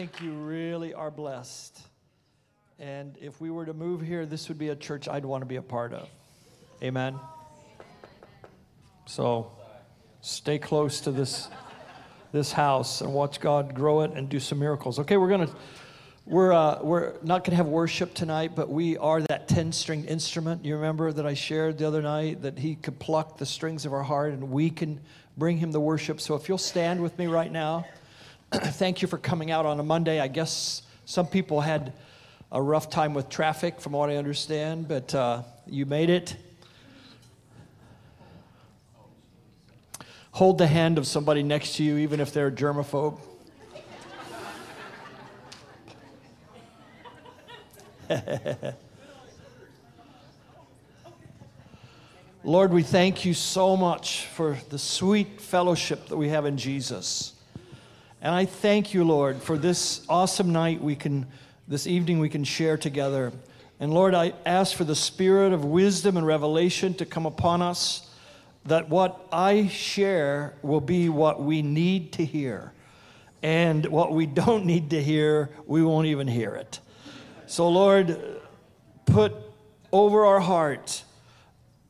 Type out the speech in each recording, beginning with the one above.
think you really are blessed. And if we were to move here, this would be a church I'd want to be a part of. Amen. So stay close to this this house and watch God grow it and do some miracles. Okay, we're gonna we're uh, we're not gonna have worship tonight, but we are that ten stringed instrument. You remember that I shared the other night that He could pluck the strings of our heart and we can bring Him the worship. So if you'll stand with me right now. thank you for coming out on a Monday. I guess some people had a rough time with traffic, from what I understand, but uh, you made it. Hold the hand of somebody next to you, even if they're a germaphobe. Lord, we thank you so much for the sweet fellowship that we have in Jesus. And I thank you, Lord, for this awesome night we can, this evening we can share together. And Lord, I ask for the spirit of wisdom and revelation to come upon us, that what I share will be what we need to hear. And what we don't need to hear, we won't even hear it. So, Lord, put over our heart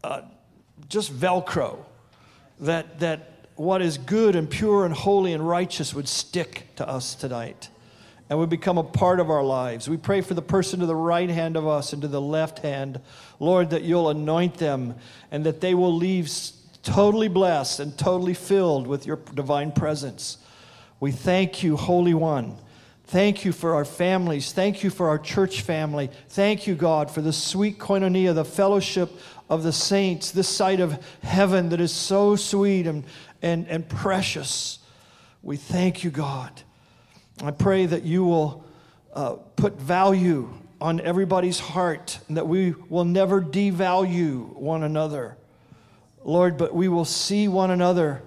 uh, just Velcro that, that what is good and pure and holy and righteous would stick to us tonight and would become a part of our lives. We pray for the person to the right hand of us and to the left hand, Lord, that you'll anoint them and that they will leave totally blessed and totally filled with your divine presence. We thank you, Holy One. Thank you for our families. Thank you for our church family. Thank you, God, for the sweet koinonia, the fellowship of the saints, this side of heaven that is so sweet and, and, and precious. We thank you, God. I pray that you will uh, put value on everybody's heart and that we will never devalue one another. Lord, but we will see one another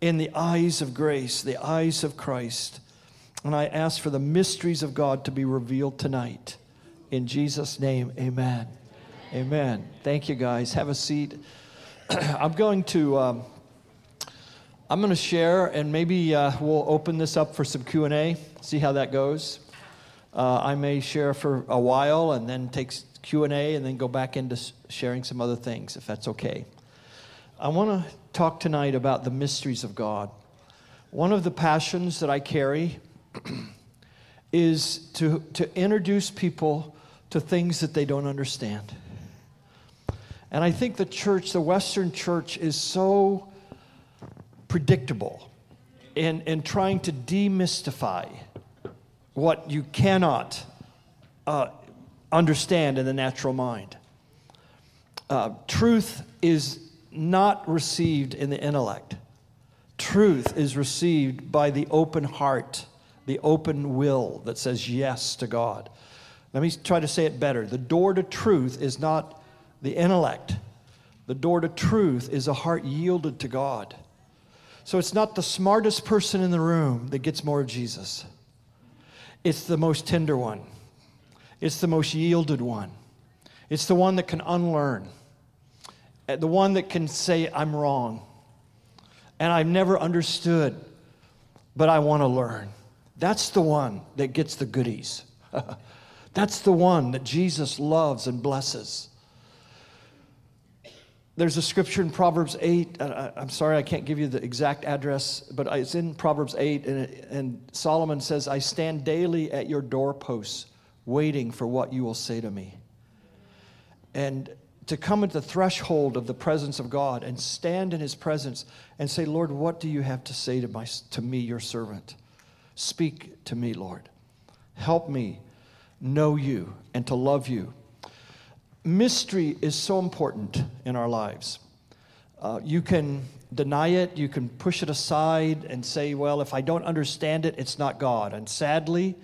in the eyes of grace, the eyes of Christ. And I ask for the mysteries of God to be revealed tonight. In Jesus' name, amen. Amen. amen. Thank you, guys. Have a seat. I'm going to. Um, I'm going to share, and maybe uh, we'll open this up for some Q and A. See how that goes. Uh, I may share for a while, and then take Q and A, and then go back into sharing some other things, if that's okay. I want to talk tonight about the mysteries of God. One of the passions that I carry is to, to introduce people to things that they don't understand. And I think the church, the Western church, is so predictable in, in trying to demystify what you cannot uh, understand in the natural mind. Uh, truth is not received in the intellect. Truth is received by the open heart, the open will that says yes to God. Let me try to say it better. The door to truth is not the intellect, the door to truth is a heart yielded to God. So it's not the smartest person in the room that gets more of Jesus. It's the most tender one. It's the most yielded one. It's the one that can unlearn. Uh, the one that can say, I'm wrong. And I've never understood, but I want to learn. That's the one that gets the goodies. That's the one that Jesus loves and blesses. There's a scripture in Proverbs 8. Uh, I'm sorry, I can't give you the exact address, but it's in Proverbs 8. And, and Solomon says, I stand daily at your doorposts, waiting for what you will say to me. And to come at the threshold of the presence of God and stand in his presence and say, Lord, what do you have to say to, my, to me, your servant? Speak to me, Lord. Help me know you and to love you mystery is so important in our lives. Uh, you can deny it, you can push it aside and say, well, if I don't understand it, it's not God. And sadly,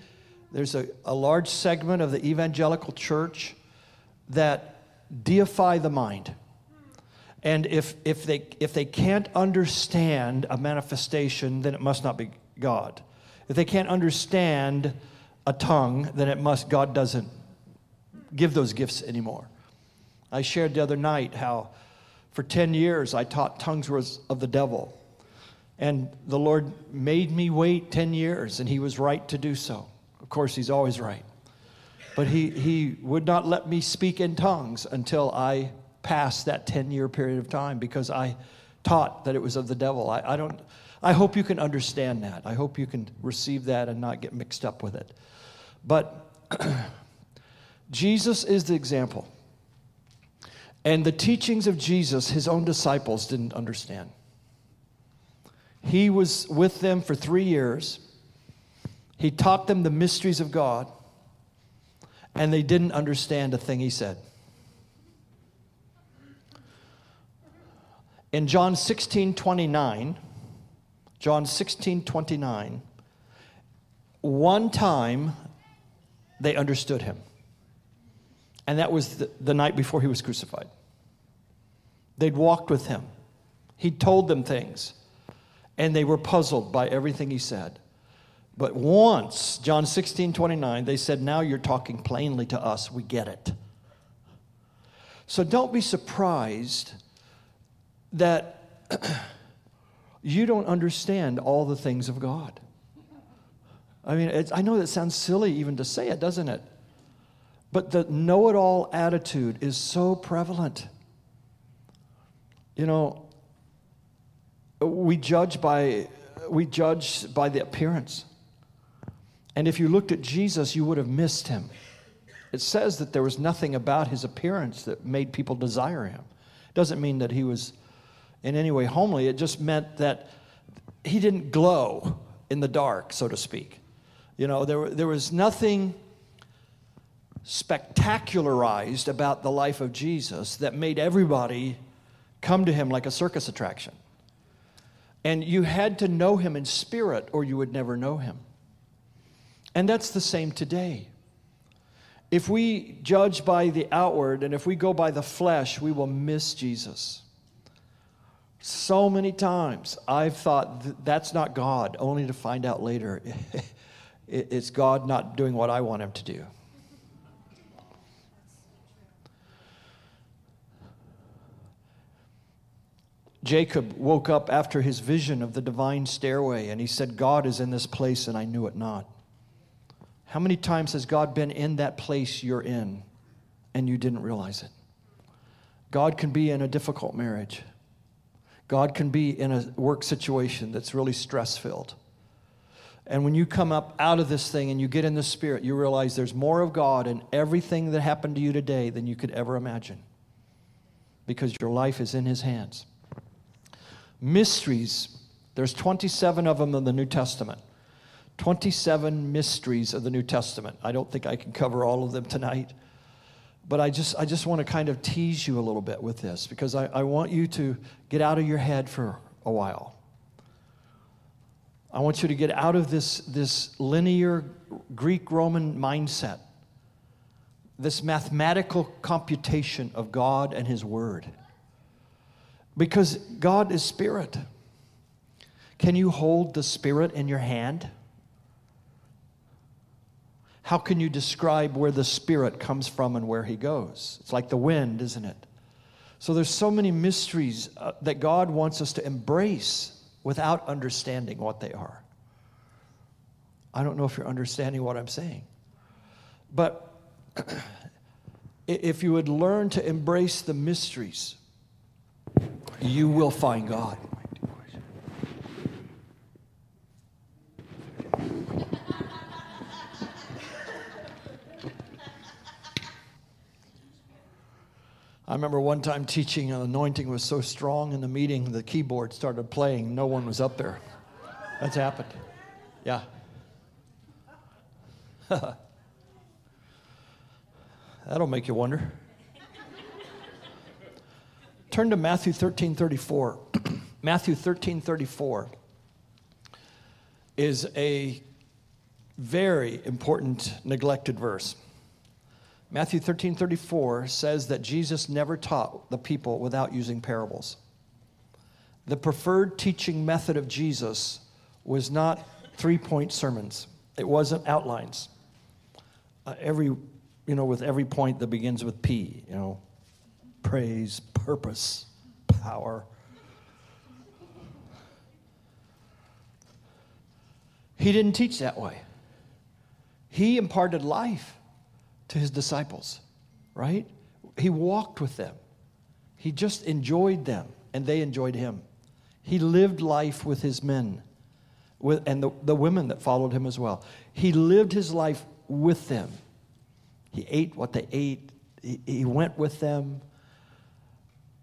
there's a, a large segment of the evangelical church that deify the mind. And if, if, they, if they can't understand a manifestation, then it must not be God. If they can't understand a tongue, then it must, God doesn't give those gifts anymore. I shared the other night how for 10 years I taught tongues was of the devil. And the Lord made me wait 10 years, and He was right to do so. Of course, he's always right. But he, he would not let me speak in tongues until I passed that 10 year period of time because I taught that it was of the devil. I, I, don't, I hope you can understand that. I hope you can receive that and not get mixed up with it. But Jesus is the example. And the teachings of Jesus, his own disciples didn't understand. He was with them for three years. He taught them the mysteries of God, and they didn't understand a thing he said. In John 16 29, John 16 29, one time they understood him. And that was the, the night before he was crucified. They'd walked with him, he told them things, and they were puzzled by everything he said. But once, John 16, 29, they said, Now you're talking plainly to us. We get it. So don't be surprised that you don't understand all the things of God. I mean, I know that sounds silly even to say it, doesn't it? But the know it all attitude is so prevalent. You know, we judge by we judge by the appearance. And if you looked at Jesus, you would have missed him. It says that there was nothing about his appearance that made people desire him. It Doesn't mean that he was in any way homely. It just meant that he didn't glow in the dark, so to speak. You know, there, there was nothing spectacularized about the life of Jesus that made everybody come to him like a circus attraction. And you had to know him in spirit or you would never know him. And that's the same today. If we judge by the outward and if we go by the flesh, we will miss Jesus. So many times I've thought that's not God, only to find out later it's God not doing what I want him to do. Jacob woke up after his vision of the divine stairway and he said, God is in this place and I knew it not. How many times has God been in that place you're in and you didn't realize it? God can be in a difficult marriage. God can be in a work situation that's really stress filled. And when you come up out of this thing and you get in the spirit, you realize there's more of God in everything that happened to you today than you could ever imagine because your life is in His hands. Mysteries, there's 27 of them in the New Testament. 27 mysteries of the New Testament. I don't think I can cover all of them tonight. But I just, I just want to kind of tease you a little bit with this because I, I want you to get out of your head for a while. I want you to get out of this, this linear Greek Roman mindset, this mathematical computation of God and His Word. Because God is Spirit. Can you hold the Spirit in your hand? how can you describe where the Spirit comes from and where He goes? It's like the wind, isn't it? So there's so many mysteries uh, that God wants us to embrace without understanding what they are. I don't know if you're understanding what I'm saying. But if you would learn to embrace the mysteries, you will find God. I remember one time teaching, an anointing was so strong in the meeting, the keyboard started playing. No one was up there. That's happened. Yeah. That'll make you wonder. Turn to Matthew 13 34. Matthew 13 34 is a very important neglected verse. Matthew 13 34 says that Jesus never taught the people without using parables. The preferred teaching method of Jesus was not three point sermons, it wasn't outlines. Uh, every, you know, with every point that begins with P, you know, praise, purpose, power. He didn't teach that way. he imparted life to his disciples, right? He walked with them. He just enjoyed them, and they enjoyed him. He lived life with his men with, and the, the women that followed him as well. He lived his life with them. He ate what they ate, he, he went with them.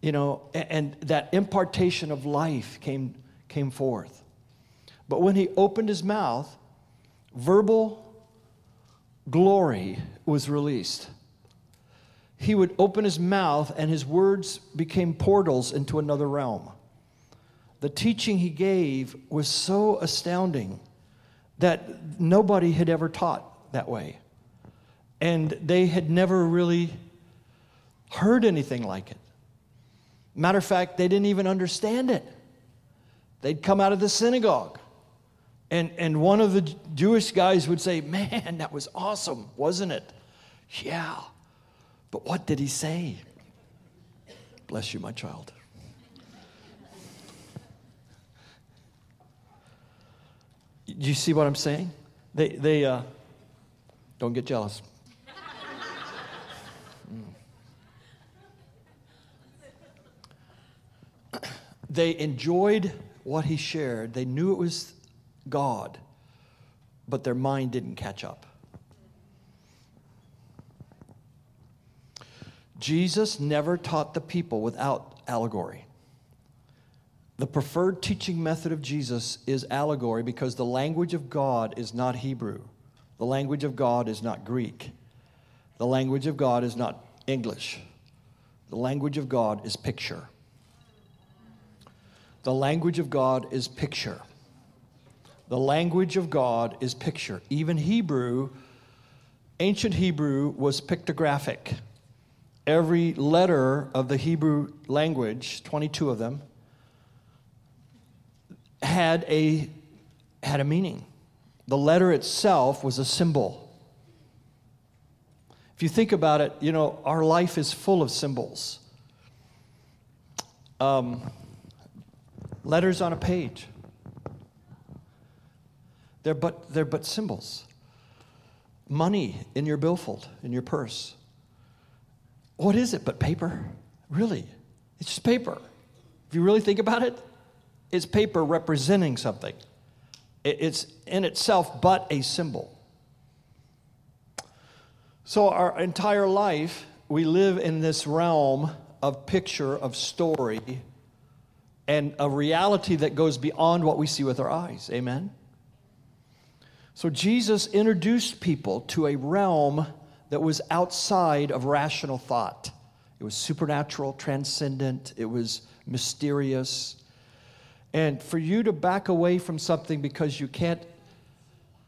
You know, and, that impartation of life came, came forth. But when he opened his mouth, verbal glory was released. He would open his mouth, and his words became portals into another realm. The teaching he gave was so astounding that nobody had ever taught that way. And they had never really heard anything like it. Matter of fact, they didn't even understand it. They'd come out of the synagogue and, and one of the Jewish guys would say, Man, that was awesome, wasn't it? Yeah. But what did he say? Bless you, my child. Do you see what I'm saying? They, they uh, don't get jealous. They enjoyed what he shared. They knew it was God, but their mind didn't catch up. Jesus never taught the people without allegory. The preferred teaching method of Jesus is allegory because the language of God is not Hebrew. The language of God is not Greek. The language of God is not English. The language of God is picture. The language of God is picture. The language of God is picture. Even Hebrew, ancient Hebrew, was pictographic. Every letter of the Hebrew language, 22 of them, had a, had a meaning. The letter itself was a symbol. If you think about it, you know, our life is full of symbols. Um, letters on a page. They're but, they're but symbols. Money in your billfold, in your purse. What is it but paper? Really? It's just paper. If you really think about it, it's paper representing something. It's in itself but a symbol. So, our entire life, we live in this realm of picture, of story, and a reality that goes beyond what we see with our eyes. Amen? So Jesus introduced people to a realm that was outside of rational thought. It was supernatural, transcendent, it was mysterious. And for you to back away from something because you can't,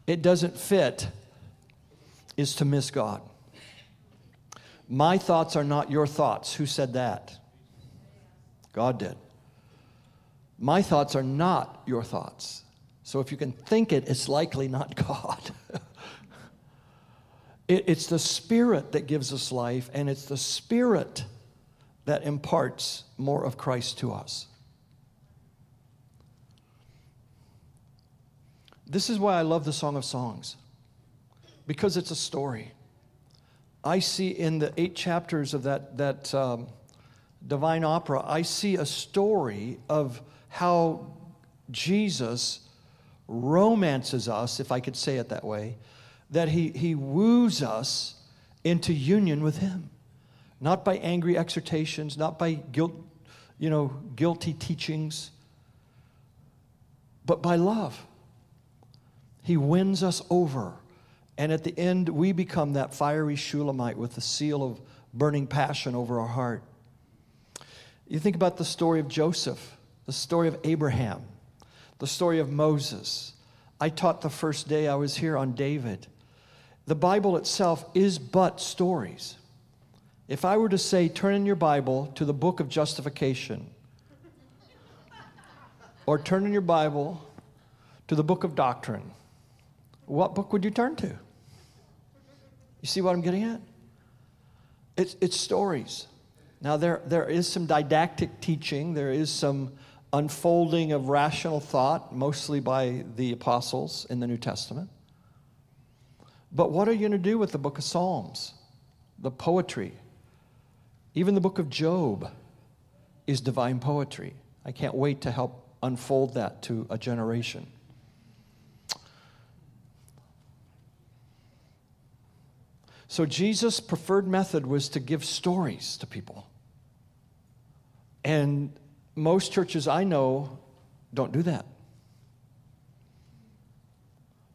it doesn't fit, is to miss God. My thoughts are not your thoughts. Who said that? God did. My thoughts are not your thoughts. So if you can think it, it's likely not God. it, it's the Spirit that gives us life, and it's the Spirit that imparts more of Christ to us. This is why I love the Song of Songs, because it's a story. I see in the eight chapters of that, that um, divine opera, I see a story of how Jesus romances us, if I could say it that way, that he, he woos us into union with him. Not by angry exhortations, not by guilt, you know, guilty teachings, but by love. He wins us over. And at the end, we become that fiery Shulamite with the seal of burning passion over our heart. You think about the story of Joseph, the story of Abraham the story of Moses. I taught the first day I was here on David. The Bible itself is but stories. If I were to say, turn in your Bible to the book of justification, or turn in your Bible to the book of doctrine, what book would you turn to? You see what I'm getting at? It's, it's stories. Now, there, there is some didactic teaching, there is some unfolding of rational thought, mostly by the apostles in the New Testament. But what are you going to do with the book of Psalms, the poetry? Even the book of Job is divine poetry. I can't wait to help unfold that to a generation. So, Jesus' preferred method was to give stories to people. And most churches I know don't do that.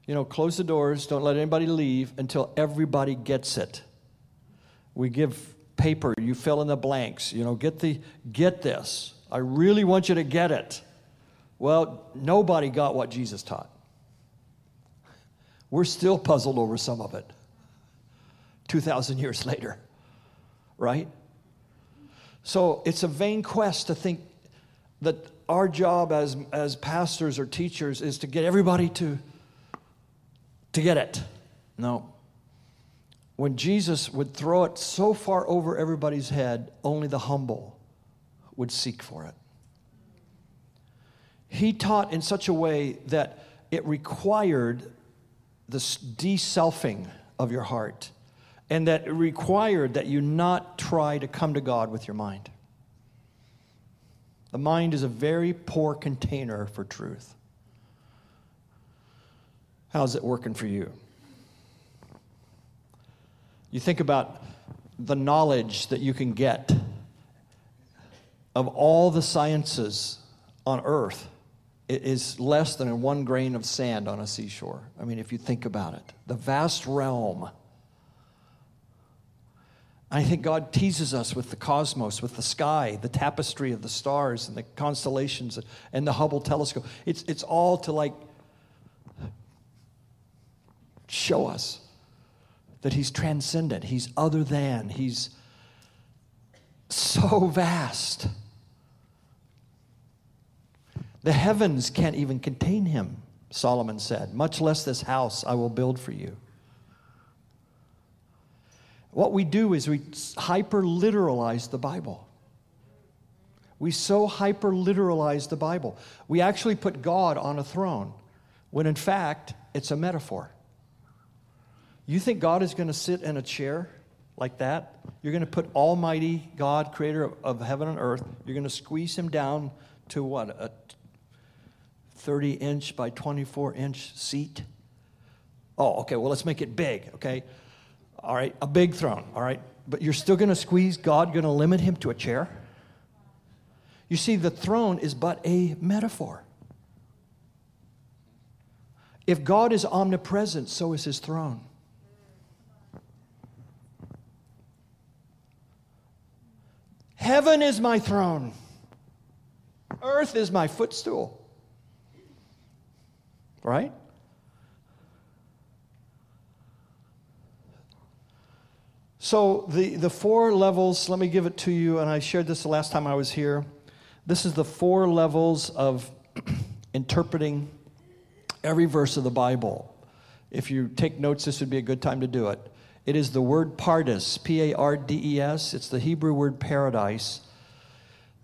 You know, close the doors, don't let anybody leave until everybody gets it. We give paper, you fill in the blanks, you know, get the get this. I really want you to get it. Well, nobody got what Jesus taught. We're still puzzled over some of it 2,000 years later, right? So it's a vain quest to think that our job as, as pastors or teachers is to get everybody to, to get it. No. When Jesus would throw it so far over everybody's head, only the humble would seek for it. He taught in such a way that it required the de-selfing of your heart and that it required that you not try to come to God with your mind. The mind is a very poor container for truth. How's it working for you? You think about the knowledge that you can get of all the sciences on earth it is less than one grain of sand on a seashore. I mean, if you think about it, the vast realm. I think God teases us with the cosmos, with the sky, the tapestry of the stars and the constellations and the Hubble telescope. It's, it's all to like show us that He's transcendent, He's other than, He's so vast. The heavens can't even contain him, Solomon said, much less this house I will build for you. What we do is we hyper literalize the Bible. We so hyper literalize the Bible. We actually put God on a throne when in fact it's a metaphor. You think God is going to sit in a chair like that? You're going to put Almighty God, creator of heaven and earth, you're going to squeeze him down to what? A 30 inch by 24 inch seat. Oh, okay, well, let's make it big, okay? All right, a big throne, all right? But you're still going to squeeze God, going to limit him to a chair? You see, the throne is but a metaphor. If God is omnipresent, so is his throne. Heaven is my throne, earth is my footstool right? So, the, the four levels, let me give it to you, and I shared this the last time I was here. This is the four levels of interpreting every verse of the Bible. If you take notes, this would be a good time to do it. It is the word pardes, P A R D E S. It's the Hebrew word paradise.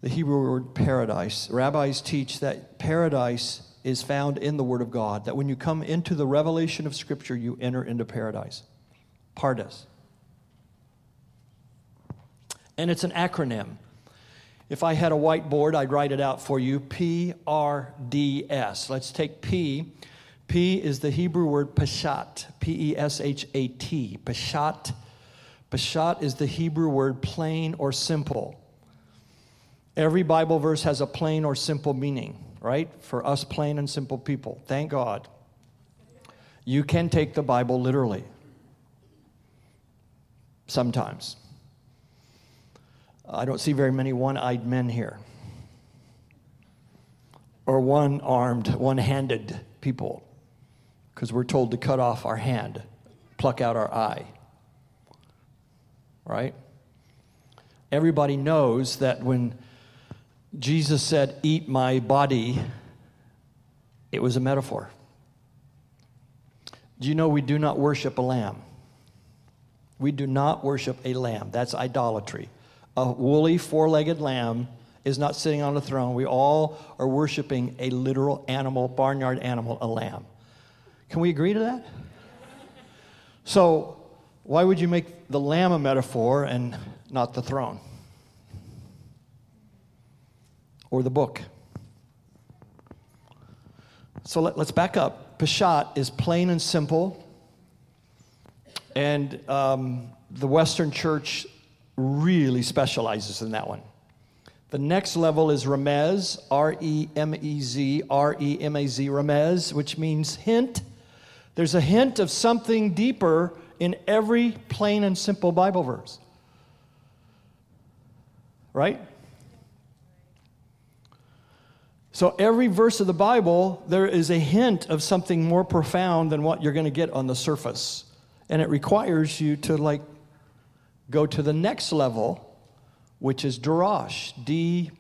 The Hebrew word paradise. Rabbis teach that paradise is found in the Word of God. That when you come into the revelation of Scripture, you enter into paradise. Pardes. And it's an acronym. If I had a whiteboard, I'd write it out for you P R D S. Let's take P. P is the Hebrew word peshat, P E S H A T. Peshat. Peshat is the Hebrew word plain or simple. Every Bible verse has a plain or simple meaning right? For us plain and simple people. Thank God. You can take the Bible literally. Sometimes. I don't see very many one eyed men here. Or one armed, one handed people. Because we're told to cut off our hand, pluck out our eye. Right? Everybody knows that when Jesus said, Eat my body, it was a metaphor. Do you know we do not worship a lamb? We do not worship a lamb. That's idolatry. A woolly, four legged lamb is not sitting on a throne. We all are worshiping a literal animal, barnyard animal, a lamb. Can we agree to that? So, why would you make the lamb a metaphor and not the throne? Or the book? So let, us back up. Peshat is plain and simple. And um, the Western church really specializes in that one. The next level is Remez, R E M E Z, R E M A Z, Remez, which means hint. There's a hint of something deeper in every plain and simple Bible verse. Right? So, every verse of the Bible, there is a hint of something more profound than what you're going to get on the surface. And it requires you to, like, go to the next level, which is Darash. D,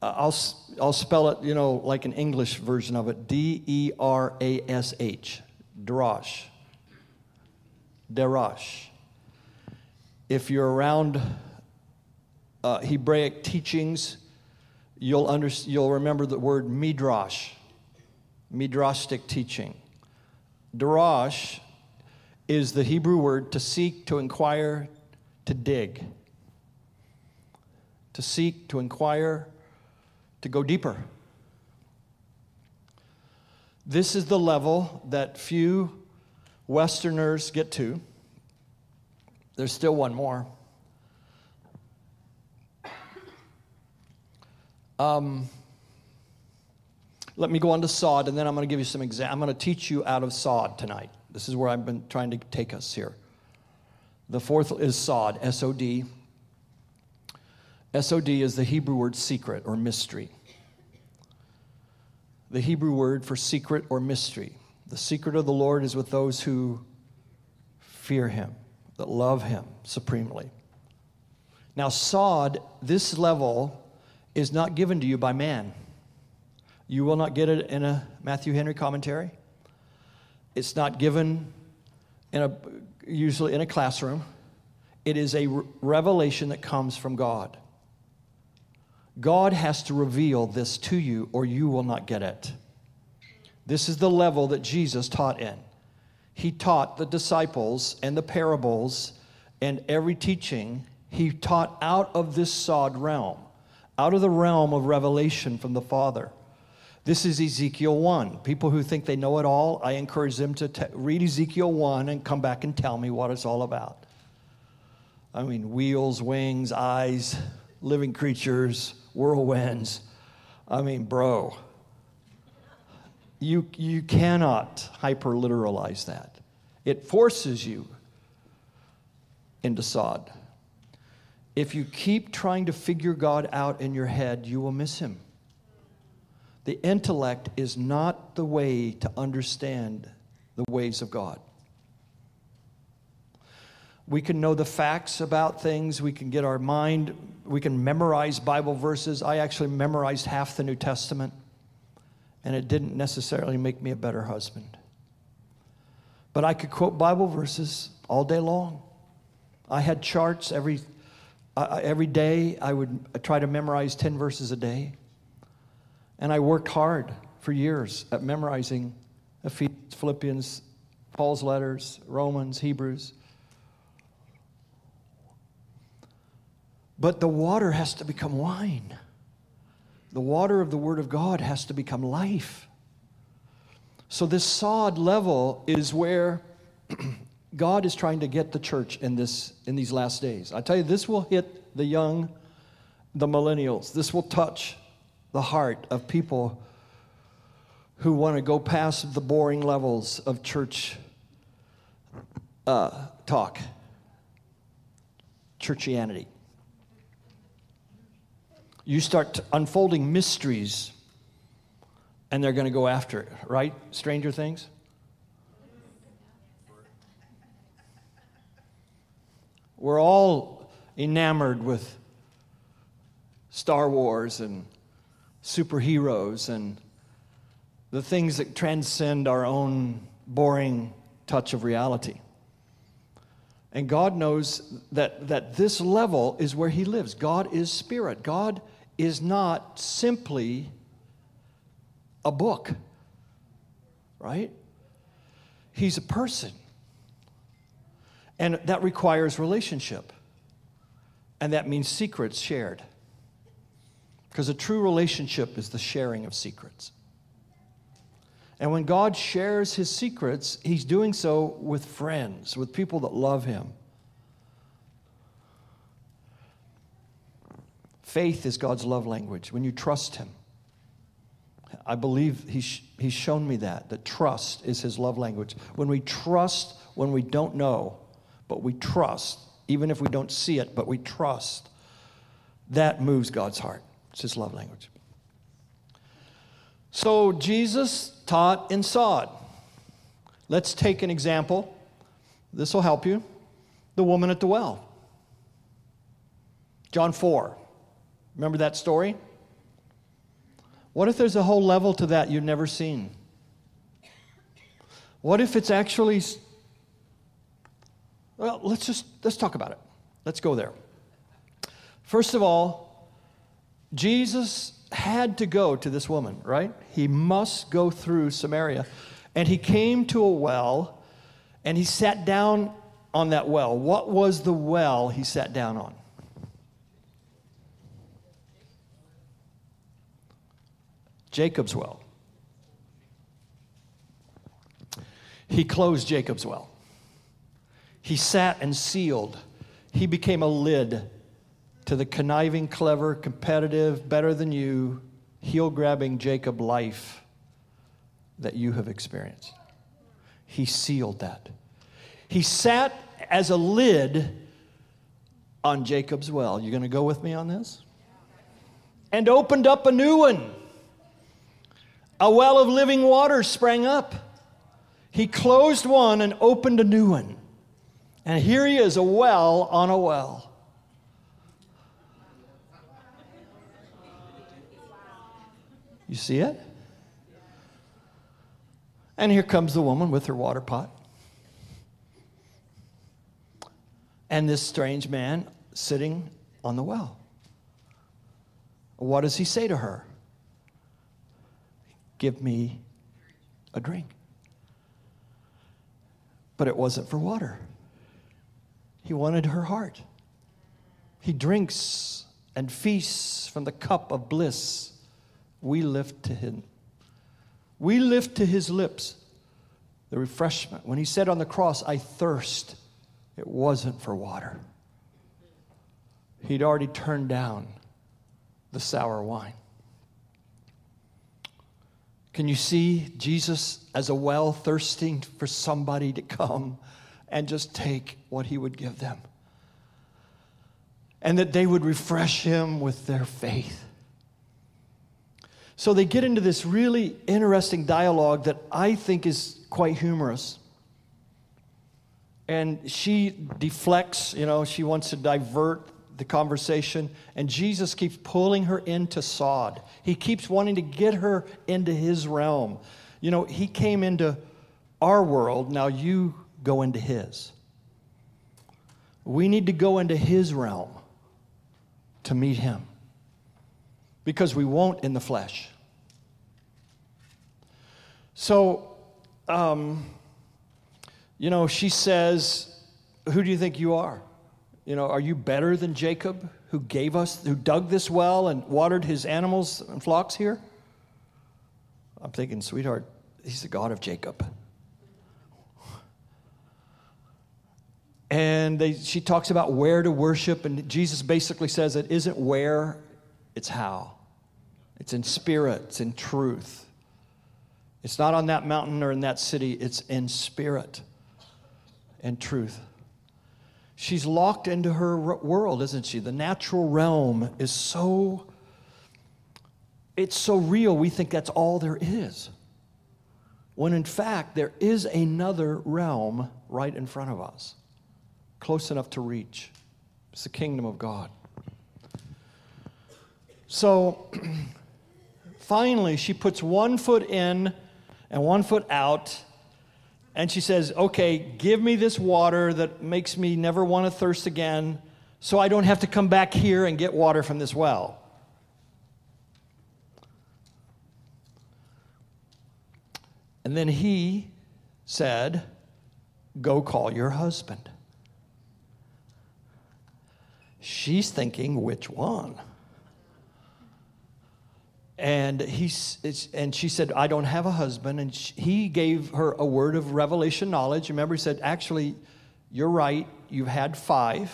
uh, I'll, I'll spell it, you know, like an English version of it D E R A S H. Darash. Darash. If you're around uh, Hebraic teachings, you'll, under, you'll remember the word midrash, midrashic teaching. Darash is the Hebrew word to seek, to inquire, to dig. To seek, to inquire, to go deeper. This is the level that few Westerners get to. There's still one more. Um, let me go on to sod, and then I'm going to give you some examples. I'm going to teach you out of sod tonight. This is where I've been trying to take us here. The fourth is sod, S O D. S O D is the Hebrew word secret or mystery. The Hebrew word for secret or mystery. The secret of the Lord is with those who fear him, that love him supremely. Now, sod, this level is not given to you by man. You will not get it in a Matthew Henry commentary. It's not given in a, usually in a classroom. It is a revelation that comes from God. God has to reveal this to you, or you will not get it. This is the level that Jesus taught in. He taught the disciples and the parables and every teaching, he taught out of this sod realm, out of the realm of revelation from the Father. This is Ezekiel 1. People who think they know it all, I encourage them to t- read Ezekiel 1 and come back and tell me what it's all about. I mean, wheels, wings, eyes, living creatures, whirlwinds. I mean, bro, you, you cannot hyper literalize that. It forces you into sod. If you keep trying to figure God out in your head, you will miss him. The intellect is not the way to understand the ways of God. We can know the facts about things. We can get our mind, we can memorize Bible verses. I actually memorized half the New Testament, and it didn't necessarily make me a better husband. But I could quote Bible verses all day long. I had charts every, uh, every day. I would try to memorize 10 verses a day. And I worked hard for years at memorizing Ephesians, Philippians, Paul's letters, Romans, Hebrews. But the water has to become wine. The water of the Word of God has to become life. So, this sod level is where God is trying to get the church in, this, in these last days. I tell you, this will hit the young, the millennials. This will touch the heart of people who want to go past the boring levels of church uh, talk, churchianity. You start unfolding mysteries, and they're going to go after it, right? Stranger Things? We're all enamored with Star Wars and superheroes and the things that transcend our own boring touch of reality. And God knows that, that this level is where He lives. God is spirit. God is not simply a book, right? He's a person. And that requires relationship. And that means secrets shared. Because a true relationship is the sharing of secrets. And when God shares his secrets, he's doing so with friends, with people that love him. Faith is God's love language when you trust him. I believe he's, he's shown me that, that trust is his love language. When we trust when we don't know, but we trust, even if we don't see it, but we trust, that moves God's heart. It's his love language. So Jesus taught in Sod. Let's take an example. This will help you. The woman at the well. John 4. Remember that story? What if there's a whole level to that you've never seen? What if it's actually Well, let's just let's talk about it. Let's go there. First of all, Jesus had to go to this woman, right? He must go through Samaria. And he came to a well and he sat down on that well. What was the well he sat down on? Jacob's well. He closed Jacob's well. He sat and sealed. He became a lid to the conniving, clever, competitive, better than you, heel grabbing Jacob life that you have experienced. He sealed that. He sat as a lid on Jacob's well. You going to go with me on this? And opened up a new one. A well of living water sprang up. He closed one and opened a new one. And here he is, a well on a well. You see it? And here comes the woman with her water pot. And this strange man sitting on the well. What does he say to her? Give me a drink. But it wasn't for water, he wanted her heart. He drinks and feasts from the cup of bliss we lift to him. We lift to his lips the refreshment. When he said on the cross, I thirst, it wasn't for water. He'd already turned down the sour wine. Can you see Jesus as a well thirsting for somebody to come and just take what he would give them? And that they would refresh him with their faith. So they get into this really interesting dialogue that I think is quite humorous. And she deflects, you know, she wants to divert the conversation, and Jesus keeps pulling her into sod. He keeps wanting to get her into his realm. You know, he came into our world, now you go into his. We need to go into his realm to meet him because we won't in the flesh. So, um, you know, she says, Who do you think you are? You know, are you better than Jacob, who gave us, who dug this well and watered his animals and flocks here? I'm thinking, sweetheart, he's the God of Jacob. And they, she talks about where to worship, and Jesus basically says it isn't where, it's how. It's in spirit, it's in truth. It's not on that mountain or in that city, it's in spirit and truth. She's locked into her world, isn't she? The natural realm is so it's so real we think that's all there is. When in fact there is another realm right in front of us. Close enough to reach. It's the kingdom of God. So finally she puts one foot in and one foot out. And she says, Okay, give me this water that makes me never want to thirst again so I don't have to come back here and get water from this well. And then he said, Go call your husband. she's thinking, which one? And, and she said, I don't have a husband. And she, he gave her a word of revelation knowledge. Remember, he said, Actually, you're right. You've had five,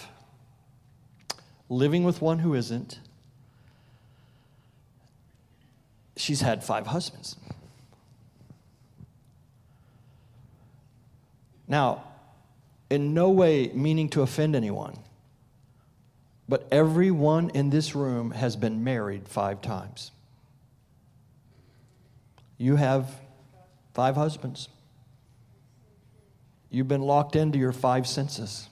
living with one who isn't. She's had five husbands. Now, in no way meaning to offend anyone, but everyone in this room has been married five times. You have five husbands. You've been locked into your five senses.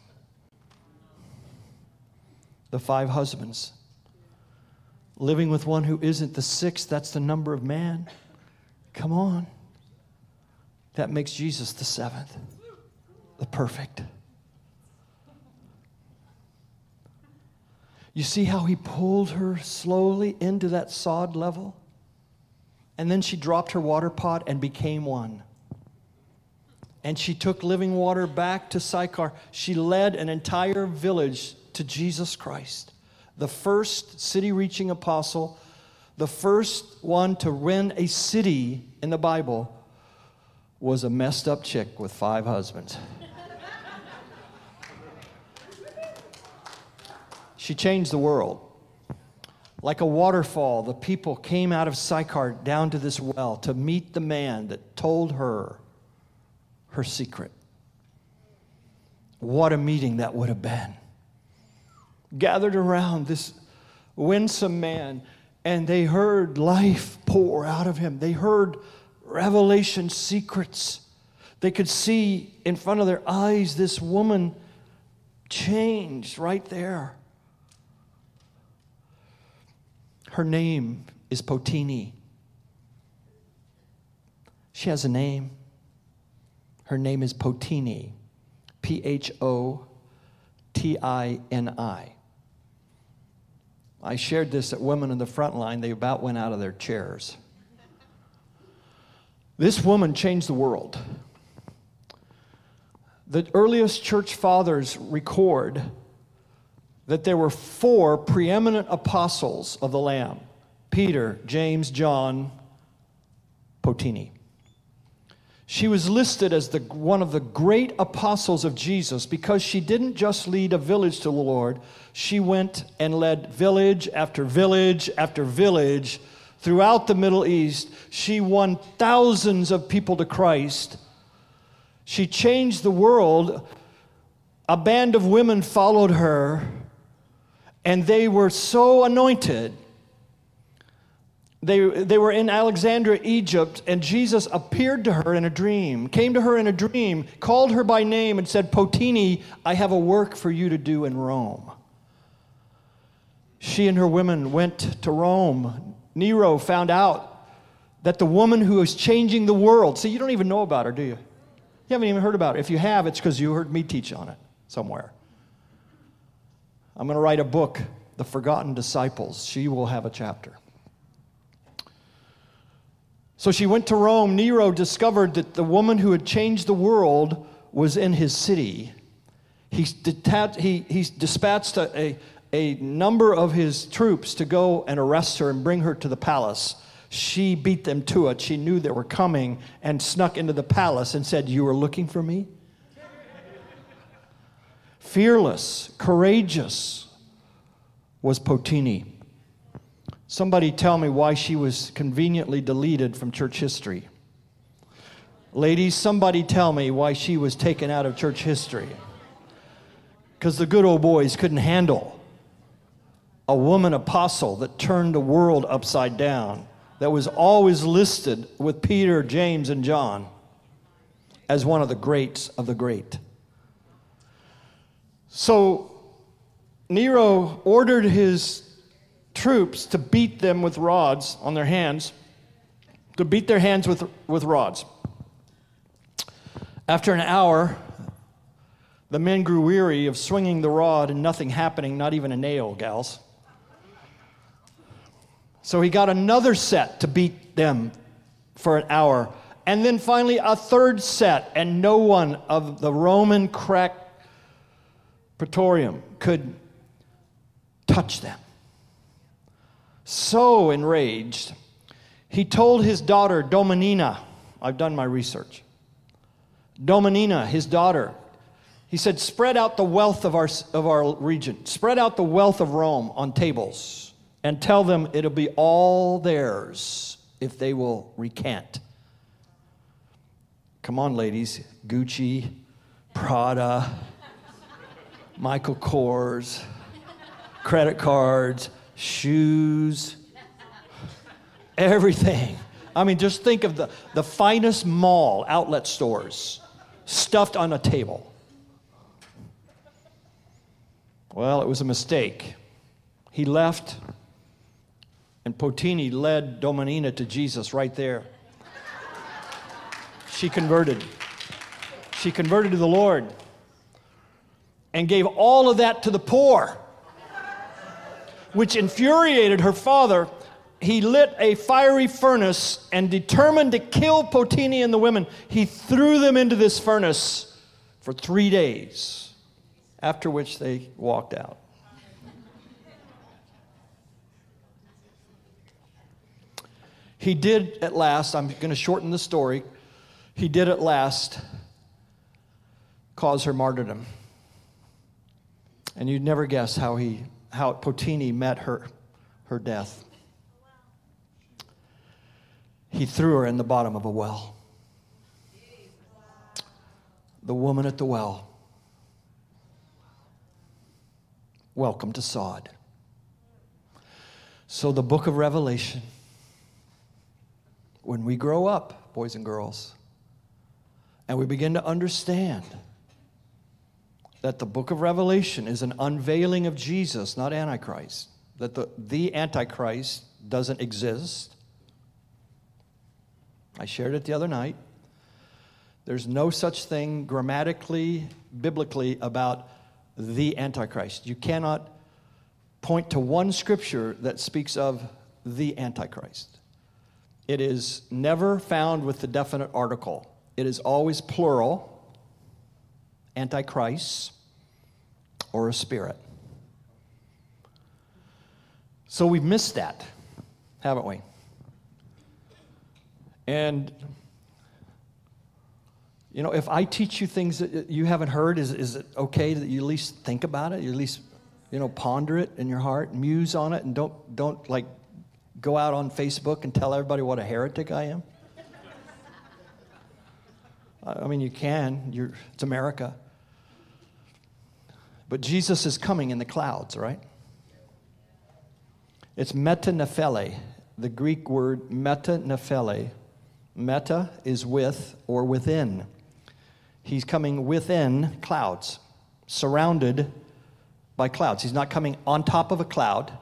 The five husbands. Living with one who isn't the sixth, that's the number of man. Come on. That makes Jesus the seventh, the perfect. You see how he pulled her slowly into that sod level? And then she dropped her water pot and became one. And she took living water back to Sychar. She led an entire village to Jesus Christ, the first city reaching apostle, the first one to win a city in the Bible was a messed up chick with five husbands. She changed the world. Like a waterfall, the people came out of Sychar down to this well to meet the man that told her her secret. What a meeting that would have been. Gathered around this winsome man, and they heard life pour out of him. They heard revelation secrets. They could see in front of their eyes this woman changed right there. Her name is Photini. She has a name. Her name is Photini. P H O T I N I. I shared this at Women in the Front Line. They about went out of their chairs. This woman changed the world. The earliest church fathers record that there were four preeminent apostles of the Lamb Peter, James, John, Photini. She was listed as the, one of the great apostles of Jesus because she didn't just lead a village to the Lord, she went and led village after village after village throughout the Middle East. She won thousands of people to Christ. She changed the world. A band of women followed her and they were so anointed. They, they were in Alexandria, Egypt, and Jesus appeared to her in a dream, came to her in a dream, called her by name, and said, Photini, I have a work for you to do in Rome. She and her women went to Rome. Nero found out that the woman who is changing the world, see, you don't even know about her, do you? You haven't even heard about it. If you have, it's because you heard me teach on it somewhere. I'm going to write a book, The Forgotten Disciples. She will have a chapter. So she went to Rome. Nero discovered that the woman who had changed the world was in his city. He, he, he dispatched a, a, a number of his troops to go and arrest her and bring her to the palace. She beat them to it. She knew they were coming and snuck into the palace and said, You were looking for me? Fearless, courageous was Photini. Somebody tell me why she was conveniently deleted from church history. Ladies, somebody tell me why she was taken out of church history. Because the good old boys couldn't handle a woman apostle that turned the world upside down, that was always listed with Peter, James, and John as one of the greats of the great. So Nero ordered his troops to beat them with rods on their hands, to beat their hands with, with rods. After an hour, the men grew weary of swinging the rod and nothing happening, not even a nail, gals. So he got another set to beat them for an hour. And then finally, a third set, and no one of the Roman crack Praetorium could touch them. So enraged, he told his daughter, Dominina, I've done my research. Dominina, his daughter, he said, spread out the wealth of our, of our region, spread out the wealth of Rome on tables, and tell them it'll be all theirs if they will recant. Come on, ladies. Gucci, Prada, Michael Kors, credit cards, shoes, everything. I mean, just think of the, the finest mall outlet stores stuffed on a table. Well, it was a mistake. He left, and Photini led Domenina to Jesus right there. She converted. She converted to the Lord and gave all of that to the poor, which infuriated her father. He lit a fiery furnace and determined to kill Photini and the women. He threw them into this furnace for three days after which they walked out. He did at last, I'm going to shorten the story, he did at last cause her martyrdom. And you'd never guess how he how Photini met her her death. He threw her in the bottom of a well. The woman at the well welcome to Sod. So, the book of Revelation, when we grow up, boys and girls, and we begin to understand that the book of Revelation is an unveiling of Jesus, not Antichrist, that the, the Antichrist doesn't exist. I shared it the other night. There's no such thing grammatically, biblically about the Antichrist. You cannot point to one scripture that speaks of the Antichrist. It is never found with the definite article, it is always plural, Antichrist, or a spirit. So we've missed that, haven't we? And you know, if I teach you things that you haven't heard, is, is it okay that you at least think about it? You at least, you know, ponder it in your heart, muse on it, and don't, don't like go out on Facebook and tell everybody what a heretic I am? I mean, you can. You're, it's America. But Jesus is coming in the clouds, right? It's metanephele, the Greek word metanephele. Meta is with or within. He's coming within clouds, surrounded by clouds. He's not coming on top of a cloud,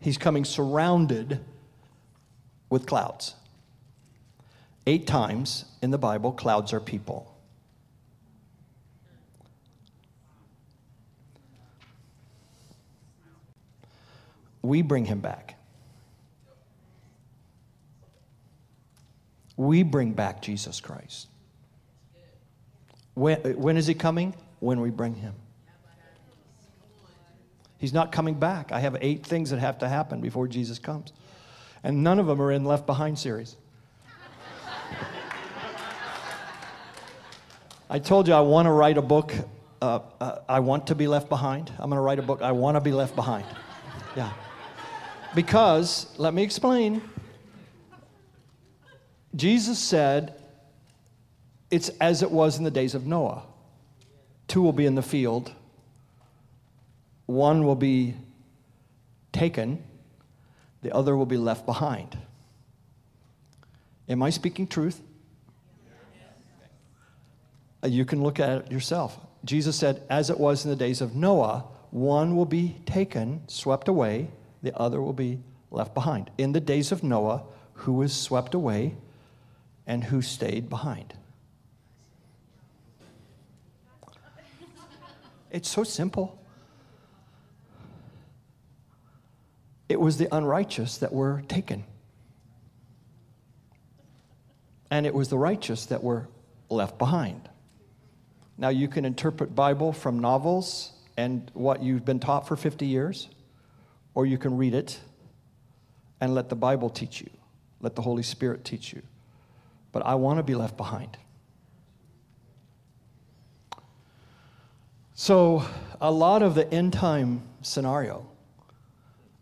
he's coming surrounded with clouds. Eight times in the Bible, clouds are people. We bring him back. We bring back Jesus Christ. When, when is he coming? When we bring him. He's not coming back. I have eight things that have to happen before Jesus comes. And none of them are in Left Behind series. I told you I want to write a book. Uh, uh, I want to be left behind. I'm going to write a book. I want to be left behind. Yeah. Because, let me explain. Jesus said, it's as it was in the days of Noah. Two will be in the field, one will be taken, the other will be left behind. Am I speaking truth? Uh, you can look at it yourself. Jesus said, as it was in the days of Noah, one will be taken, swept away, the other will be left behind. In the days of Noah, who was swept away and who stayed behind? It's so simple. It was the unrighteous that were taken. And it was the righteous that were left behind. Now you can interpret Bible from novels and what you've been taught for 50 years, or you can read it and let the Bible teach you, let the Holy Spirit teach you. But I want to be left behind. So, a lot of the end time scenario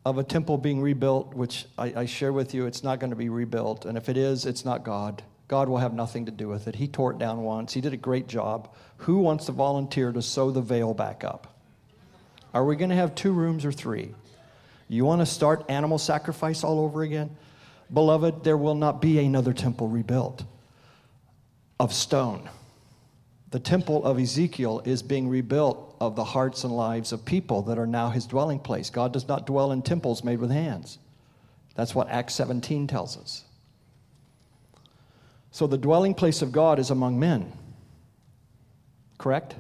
of a temple being rebuilt, which I, I share with you, it's not going to be rebuilt. And if it is, it's not God. God will have nothing to do with it. He tore it down once, He did a great job. Who wants to volunteer to sew the veil back up? Are we going to have two rooms or three? You want to start animal sacrifice all over again? Beloved, there will not be another temple rebuilt of stone. The temple of Ezekiel is being rebuilt of the hearts and lives of people that are now his dwelling place. God does not dwell in temples made with hands. That's what Acts 17 tells us. So the dwelling place of God is among men. Correct?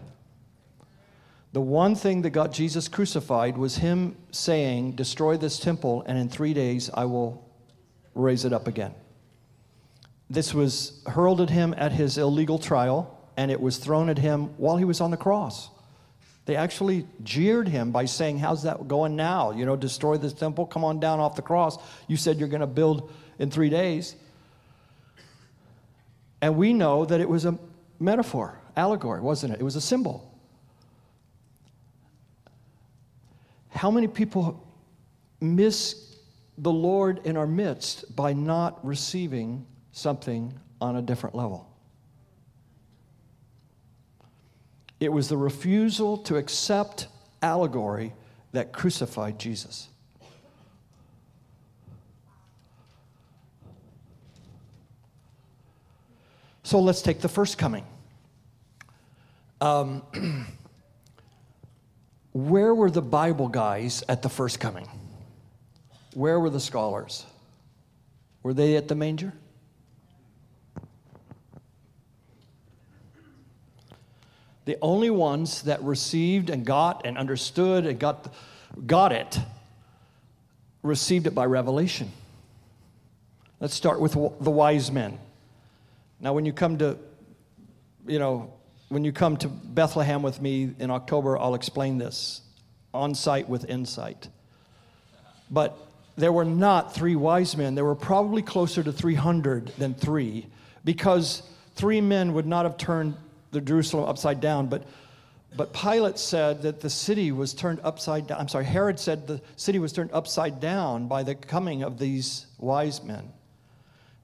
The one thing that got Jesus crucified was him saying, Destroy this temple, and in three days I will raise it up again. This was hurled at him at his illegal trial, and it was thrown at him while he was on the cross. They actually jeered him by saying, How's that going now? You know, destroy this temple, come on down off the cross. You said you're going to build in three days. And we know that it was a metaphor, allegory, wasn't it? It was a symbol. How many people miss the Lord in our midst by not receiving something on a different level? It was the refusal to accept allegory that crucified Jesus. So let's take the first coming. Um, where were the Bible guys at the first coming? Where were the scholars? Were they at the manger? The only ones that received and got and understood and got, got it received it by revelation. Let's start with the wise men. Now, when you come to, you know, when you come to Bethlehem with me in October, I'll explain this on site with insight. But there were not three wise men. There were probably closer to 300 than three because three men would not have turned the Jerusalem upside down. But, but Pilate said that the city was turned upside down. I'm sorry, Herod said the city was turned upside down by the coming of these wise men.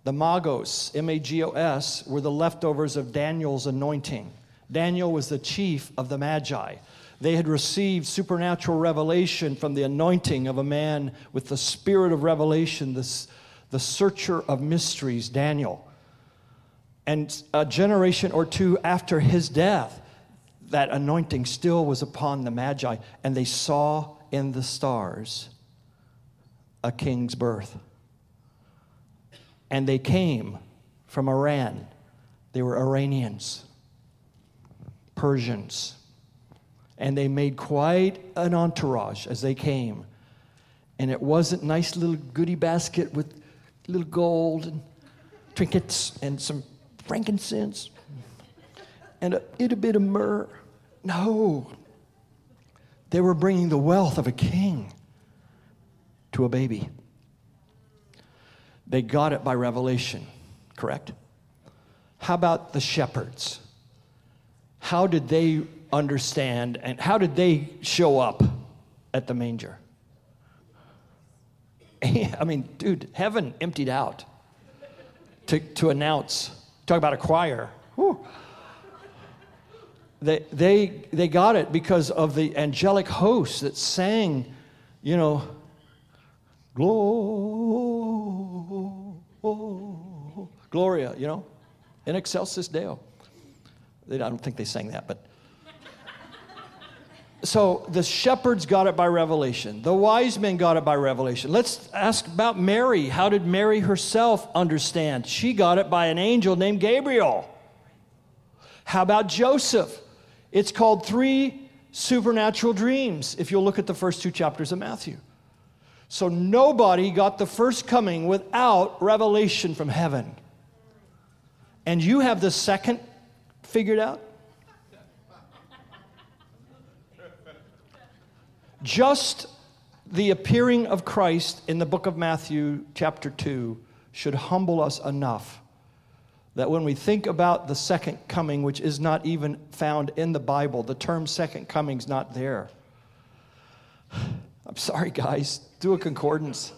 The Magos, M A G O S, were the leftovers of Daniel's anointing. Daniel was the chief of the Magi. They had received supernatural revelation from the anointing of a man with the spirit of revelation, the searcher of mysteries, Daniel. And a generation or two after his death, that anointing still was upon the Magi, and they saw in the stars a king's birth and they came from Iran. They were Iranians, Persians, and they made quite an entourage as they came. And it wasn't nice little goody basket with little gold and trinkets and some frankincense and a little bit of myrrh. No, they were bringing the wealth of a king to a baby. They got it by revelation, correct? How about the shepherds? How did they understand and how did they show up at the manger? I mean, dude, heaven emptied out to, to announce. Talk about a choir. Whew. They, they, they got it because of the angelic hosts that sang, you know, Gloria, you know, in excelsis Deo. I don't think they sang that, but. So the shepherds got it by revelation. The wise men got it by revelation. Let's ask about Mary. How did Mary herself understand? She got it by an angel named Gabriel. How about Joseph? It's called three supernatural dreams if you'll look at the first two chapters of Matthew. So nobody got the first coming without revelation from heaven. And you have the second figured out? Just the appearing of Christ in the book of Matthew, chapter 2, should humble us enough that when we think about the second coming, which is not even found in the Bible, the term second coming is not there. I'm sorry, guys, do a concordance.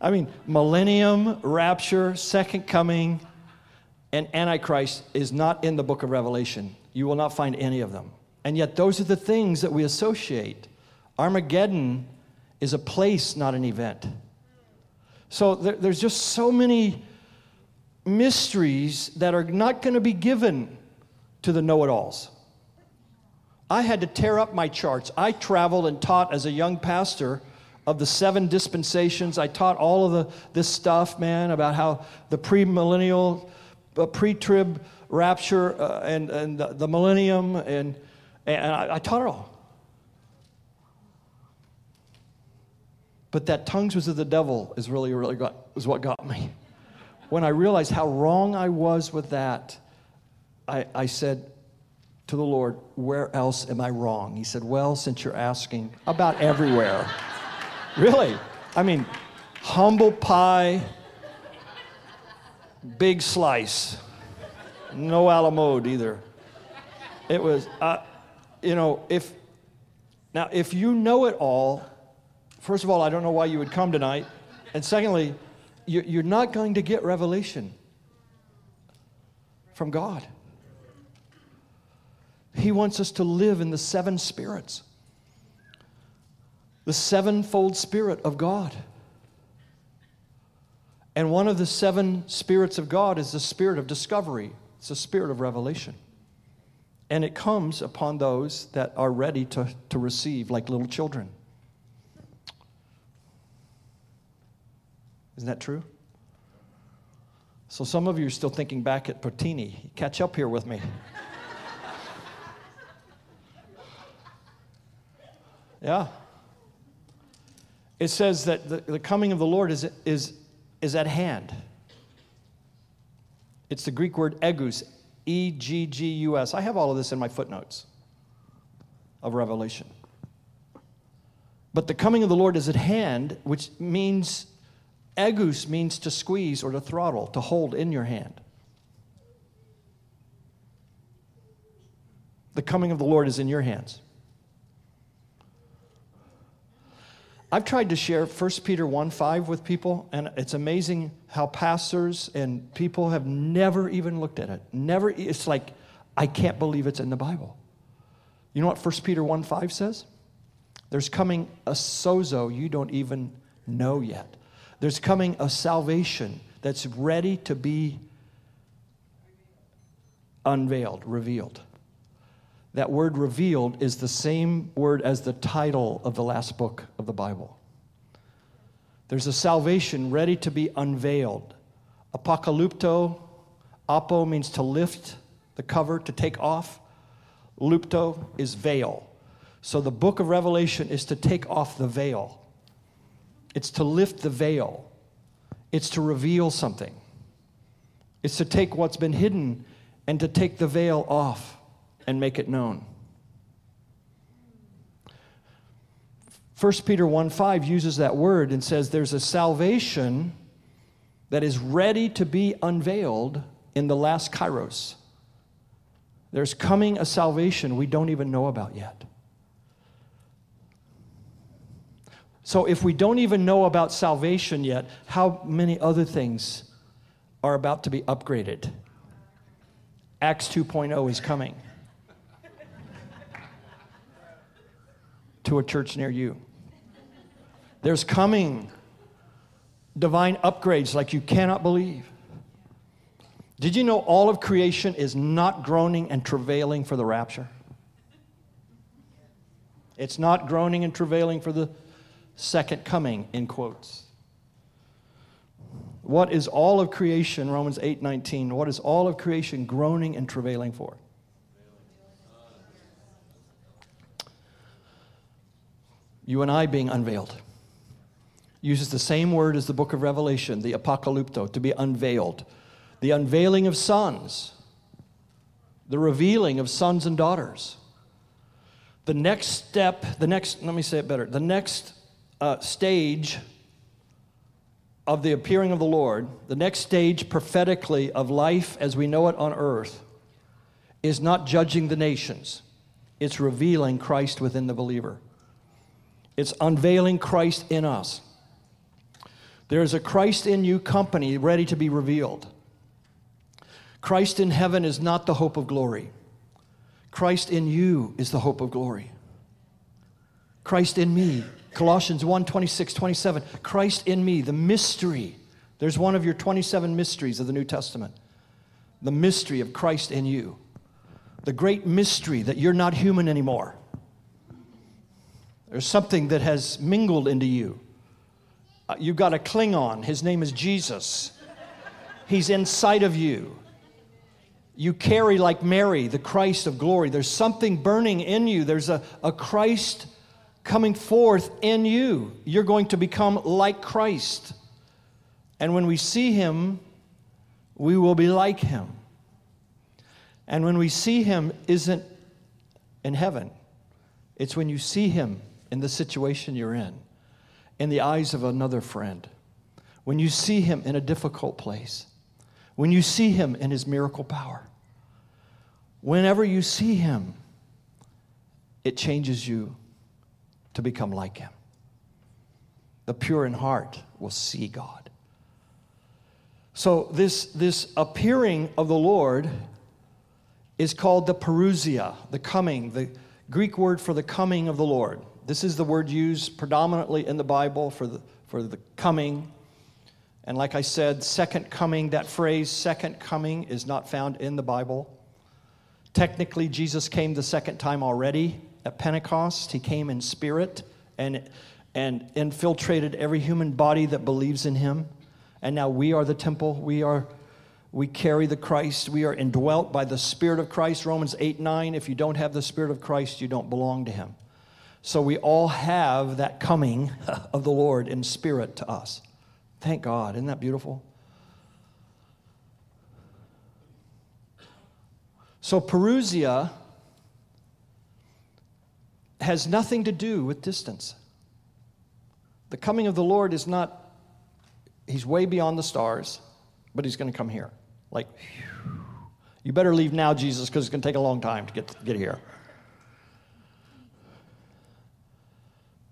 I mean, millennium, rapture, second coming, and Antichrist is not in the book of Revelation. You will not find any of them. And yet, those are the things that we associate. Armageddon is a place, not an event. So there, there's just so many mysteries that are not going to be given to the know it alls. I had to tear up my charts. I traveled and taught as a young pastor of the seven dispensations. I taught all of the, this stuff, man, about how the premillennial, pre trib rapture uh, and, and the, the, millennium, and, and I, I taught it all. But that tongues was of the devil is really, really got, was what got me. When I realized how wrong I was with that, I, I said to the Lord, Where else am I wrong? He said, Well, since you're asking, about everywhere. really? I mean, humble pie, big slice, no a la mode either. It was, uh, you know, if, now if you know it all, First of all, I don't know why you would come tonight. And secondly, you're not going to get revelation from God. He wants us to live in the seven spirits, the sevenfold spirit of God. And one of the seven spirits of God is the spirit of discovery, it's the spirit of revelation. And it comes upon those that are ready to, to receive, like little children. Isn't that true? So some of you are still thinking back at Photini. Catch up here with me. yeah. It says that the, the coming of the Lord is, is, is at hand. It's the Greek word eggus, E G G U S. I have all of this in my footnotes of Revelation. But the coming of the Lord is at hand, which means Eggus means to squeeze or to throttle, to hold in your hand. The coming of the Lord is in your hands. I've tried to share 1 Peter 1 5 with people, and it's amazing how pastors and people have never even looked at it. Never, it's like, I can't believe it's in the Bible. You know what 1 Peter 1 5 says? There's coming a sozo you don't even know yet. There's coming a salvation that's ready to be unveiled, revealed. That word revealed is the same word as the title of the last book of the Bible. There's a salvation ready to be unveiled. Apocalypto, apo means to lift the cover, to take off. Lupto is veil. So the book of Revelation is to take off the veil. It's to lift the veil, it's to reveal something. It's to take what's been hidden and to take the veil off and make it known. 1 Peter 1 5 uses that word and says there's a salvation that is ready to be unveiled in the last kairos. There's coming a salvation we don't even know about yet. So if we don't even know about salvation yet, how many other things are about to be upgraded? Acts 2.0 is coming to a church near you. There's coming divine upgrades like you cannot believe. Did you know all of creation is not groaning and travailing for the rapture? It's not groaning and travailing for the second coming, in quotes. What is all of creation, Romans 8 19, what is all of creation groaning and travailing for? You and I being unveiled. Uses the same word as the book of Revelation, the apocalypto, to be unveiled. The unveiling of sons, the revealing of sons and daughters. The next step, the next, let me say it better, the next uh, stage of the appearing of the Lord, the next stage prophetically of life as we know it on earth, is not judging the nations, it's revealing Christ within the believer. It's unveiling Christ in us. There is a Christ in you company ready to be revealed. Christ in heaven is not the hope of glory. Christ in you is the hope of glory. Christ in me. Colossians 1 26, 27. Christ in me, the mystery. There's one of your 27 mysteries of the New Testament. The mystery of Christ in you. The great mystery that you're not human anymore. There's something that has mingled into you. Uh, you've got a Klingon. His name is Jesus. He's inside of you. You carry, like Mary, the Christ of glory. There's something burning in you. There's a, a Christ coming forth in you. You're going to become like Christ. And when we see him, we will be like him. And when we see him isn't in heaven, it's when you see him in the situation you're in, in the eyes of another friend, when you see him in a difficult place, when you see him in his miracle power. Whenever you see him, it changes you to become like him. The pure in heart will see God. So, this, this appearing of the Lord is called the parousia, the coming, the Greek word for the coming of the Lord. This is the word used predominantly in the Bible for the, for the coming. And like I said, second coming, that phrase, second coming, is not found in the Bible. Technically, Jesus came the second time already at Pentecost. He came in spirit and, and infiltrated every human body that believes in him. And now we are the temple. We are we carry the Christ. We are indwelt by the Spirit of Christ. Romans 8 9. If you don't have the Spirit of Christ, you don't belong to Him. So we all have that coming of the Lord in spirit to us. Thank God. Isn't that beautiful? So, Parousia has nothing to do with distance. The coming of the Lord is not, He's way beyond the stars, but He's going to come here. Like, you better leave now, Jesus, because it's going to take a long time to get, get here.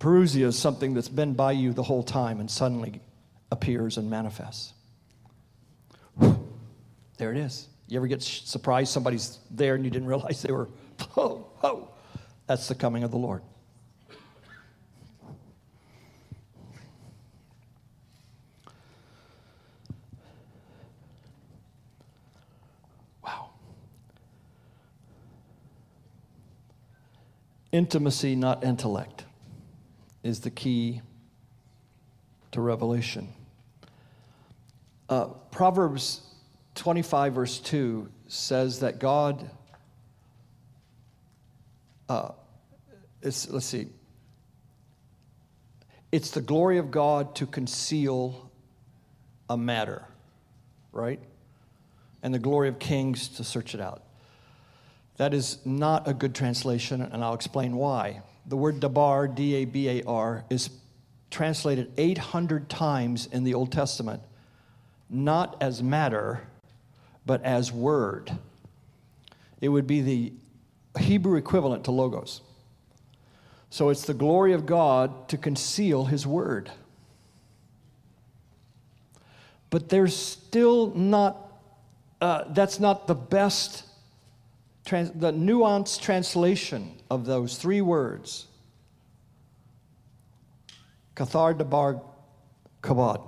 Parousia is something that's been by you the whole time and suddenly appears and manifests. There it is. You ever get surprised somebody's there and you didn't realize they were, oh, oh. That's the coming of the Lord. Wow. Intimacy, not intellect, is the key to revelation. Uh, Proverbs 25, verse 2 says that God, uh, let's see, it's the glory of God to conceal a matter, right? And the glory of kings to search it out. That is not a good translation, and I'll explain why. The word dabar, D A B A R, is translated 800 times in the Old Testament, not as matter, but as word. It would be the Hebrew equivalent to logos. So it's the glory of God to conceal his word. But there's still not, uh, that's not the best trans- the nuanced translation of those three words, kathar dabar kabad,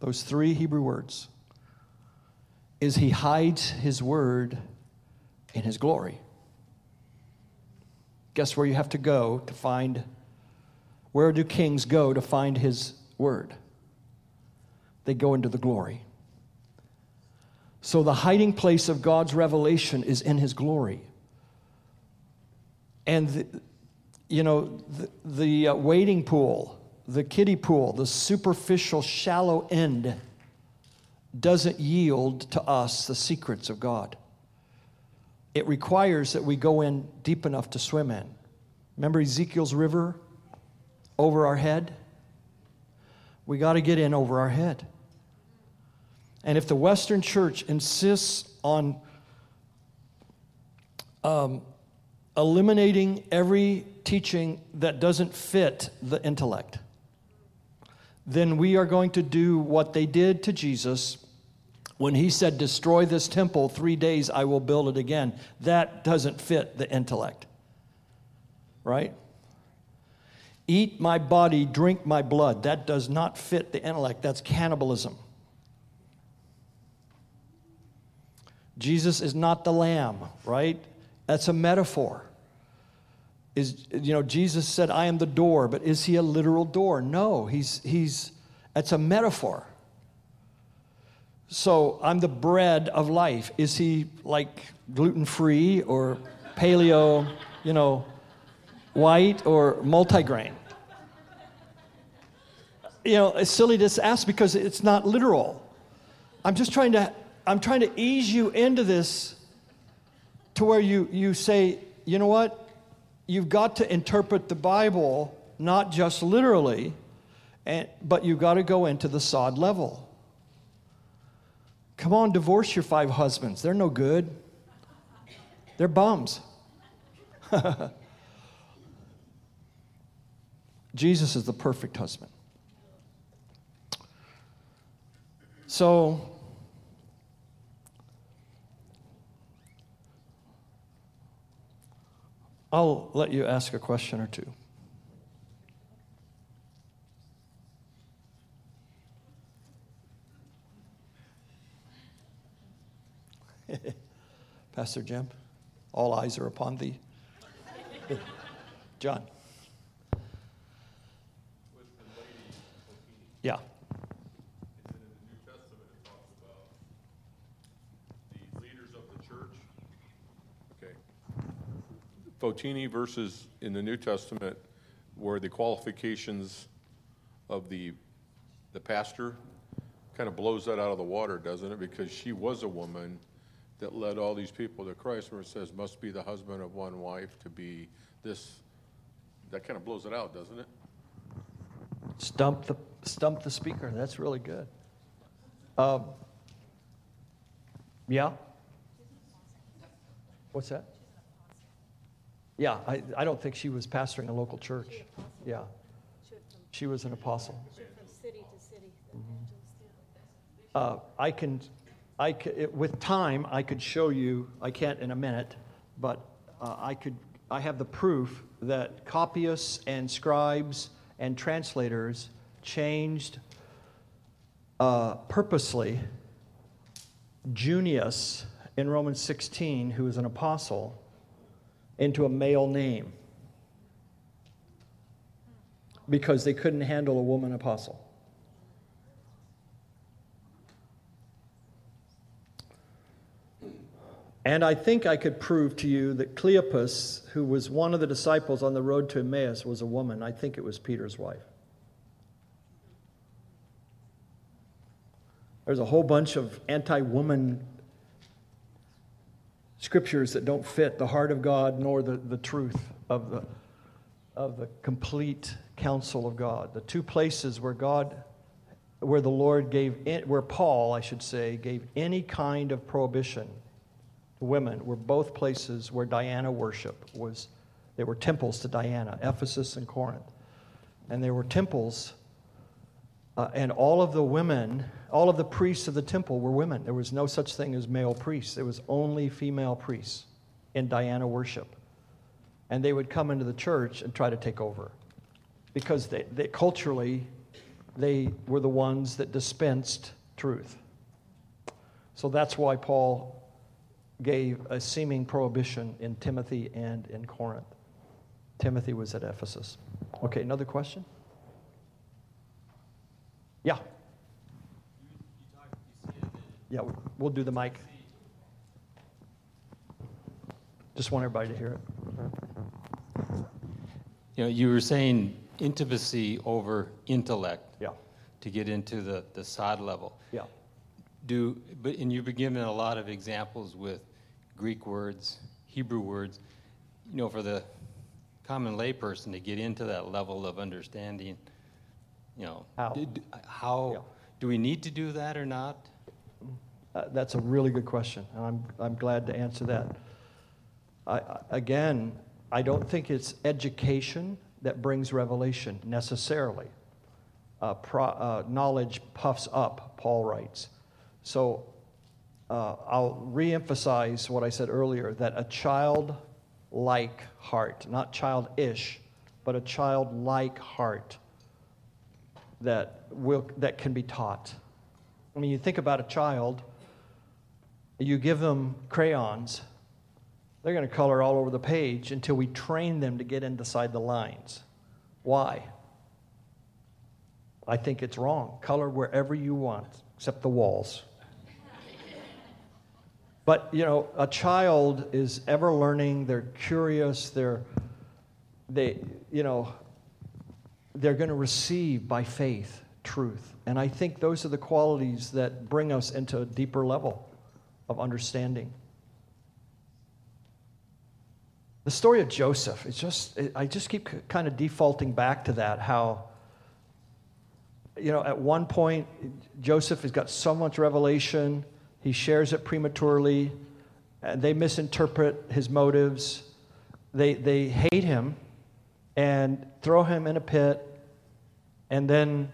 those three Hebrew words, is he hides his word in his glory. Guess where you have to go to find, where do kings go to find his word? They go into the glory. So the hiding place of God's revelation is in his glory. And, the, you know, the, the uh, wading pool, the kiddie pool, the superficial, shallow end doesn't yield to us the secrets of God. It requires that we go in deep enough to swim in. Remember Ezekiel's river over our head? We got to get in over our head. And if the Western church insists on um, eliminating every teaching that doesn't fit the intellect, then we are going to do what they did to Jesus when he said, Destroy this temple, three days I will build it again. That doesn't fit the intellect, right? Eat my body, drink my blood. That does not fit the intellect. That's cannibalism. Jesus is not the lamb, right? That's a metaphor. Is you know Jesus said I am the door, but is he a literal door? No, he's he's that's a metaphor. So I'm the bread of life. Is he like gluten free or paleo, you know, white or multigrain? You know, it's silly to ask because it's not literal. I'm just trying to I'm trying to ease you into this to where you, you say, you know what? You've got to interpret the Bible not just literally, and, but you've got to go into the sod level. Come on, divorce your five husbands. They're no good. They're bums. Jesus is the perfect husband. So, I'll let you ask a question or two. Pastor Jim, all eyes are upon thee. John. Yeah. Fotini verses in the New Testament where the qualifications of the, the pastor kind of blows that out of the water, doesn't it? Because she was a woman that led all these people to Christ, where it says, must be the husband of one wife to be this. That kind of blows it out, doesn't it? Stump the, stump the speaker. That's really good. Um, yeah? What's that? Yeah, I, I don't think she was pastoring a local church. Yeah. She was an apostle. From city to city. Uh, I can, I it, with time, I could show you, I can't in a minute, but uh, I could, I have the proof that copyists and scribes and translators changed uh, purposely Junius in Romans 16, who is an apostle, into a male name because they couldn't handle a woman apostle. And I think I could prove to you that Cleopas, who was one of the disciples on the road to Emmaus, was a woman. I think it was Peter's wife. There's a whole bunch of anti woman scriptures that don't fit the heart of God nor the, the truth of the, of the complete counsel of God. The two places where God, where the Lord gave, where Paul, I should say, gave any kind of prohibition to women were both places where Diana worship was. They were temples to Diana, Ephesus and Corinth. And they were temples uh, and all of the women, all of the priests of the temple were women. There was no such thing as male priests, there was only female priests in Diana worship. And they would come into the church and try to take over because they, they, culturally, they were the ones that dispensed truth. So that's why Paul gave a seeming prohibition in Timothy and in Corinth. Timothy was at Ephesus. Okay, another question? Yeah. Yeah, we'll do the mic. Just want everybody to hear it. You know, you were saying intimacy over intellect. Yeah. To get into the, the sod level. Yeah. Do but and you've been given a lot of examples with Greek words, Hebrew words. You know, for the common layperson to get into that level of understanding, you know. How? did- How, Yeah. do we need to do that or not? Uh, That's a really good question, and I'm, I'm glad to answer that. I, again, I don't think it's education that brings revelation necessarily. Uh, pro, uh, knowledge puffs up, Paul writes. So uh, I'll reemphasize what I said earlier that a childlike heart, not childish, but a childlike heart that, will, that can be taught. I mean, you think about a child, you give them crayons, they're going to color all over the page until we train them to get inside the lines. Why? I think it's wrong. Color wherever you want, except the walls. But, you know, a child is ever learning, they're curious, they're, they, you know, they're going to receive by faith truth. And I think those are the qualities that bring us into a deeper level of understanding. The story of Joseph, it's just, I just keep kind of defaulting back to that, how, you know, at one point, Joseph has got so much revelation, he shares it prematurely, and they misinterpret his motives. They, they hate him and throw him in a pit, and then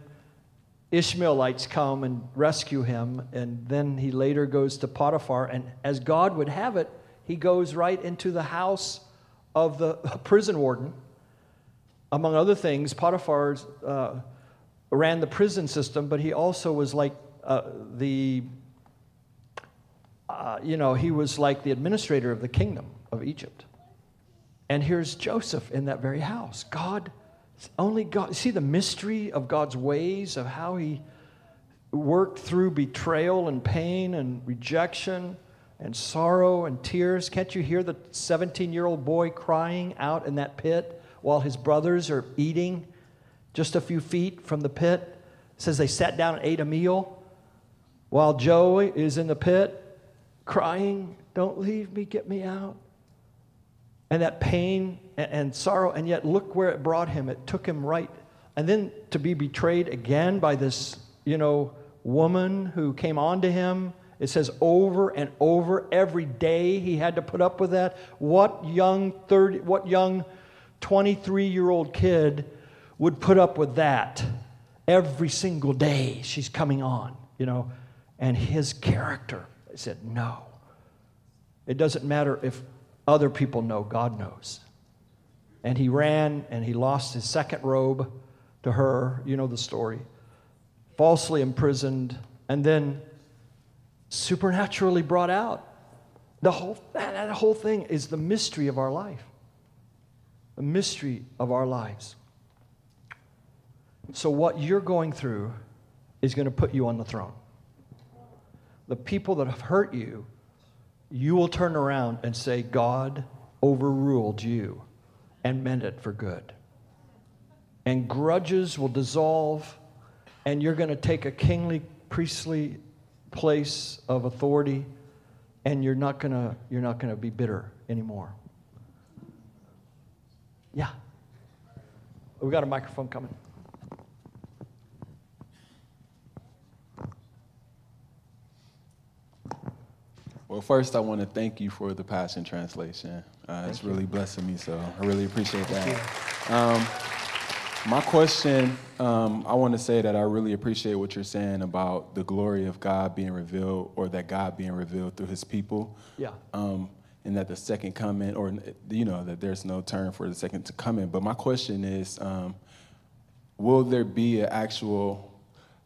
Ishmaelites come and rescue him, and then he later goes to Potiphar, and as God would have it, he goes right into the house of the prison warden. Among other things, Potiphar uh, ran the prison system, but he also was like uh, the, uh, you know, he was like the administrator of the kingdom of Egypt. And here's Joseph in that very house. God, only God, see the mystery of God's ways, of how he worked through betrayal and pain and rejection and sorrow and tears. Can't you hear the 17 year old boy crying out in that pit while his brothers are eating just a few feet from the pit? It says they sat down and ate a meal while Joe is in the pit crying, Don't leave me, get me out and that pain and, and, sorrow, and yet look where it brought him. It took him right. And then to be betrayed again by this, you know, woman who came on to him. It says over and over every day he had to put up with that. What young 30, what young 23 year old kid would put up with that every single day she's coming on, you know? And his character said, no. It doesn't matter if other people know, God knows. And he ran and he lost his second robe to her. You know the story. Falsely imprisoned and then supernaturally brought out. The whole, that, whole thing is the mystery of our life. The mystery of our lives. So, what you're going through is going to put you on the throne. The people that have hurt you you will turn around and say, God overruled you and meant it for good. And grudges will dissolve, and you're going to take a kingly, priestly place of authority, and you're not going to, you're not going to be bitter anymore. Yeah. We got a microphone coming. Well, first, I want to thank you for the Passion Translation. Uh, it's really blessing me, so I really appreciate that. Um, my question, um, I want to say that I really appreciate what you're saying about the glory of God being revealed, or that God being revealed through His people. Yeah. Um, and that the second coming, or you know, that there's no turn for the second to come in. But my question is, um, will there be an actual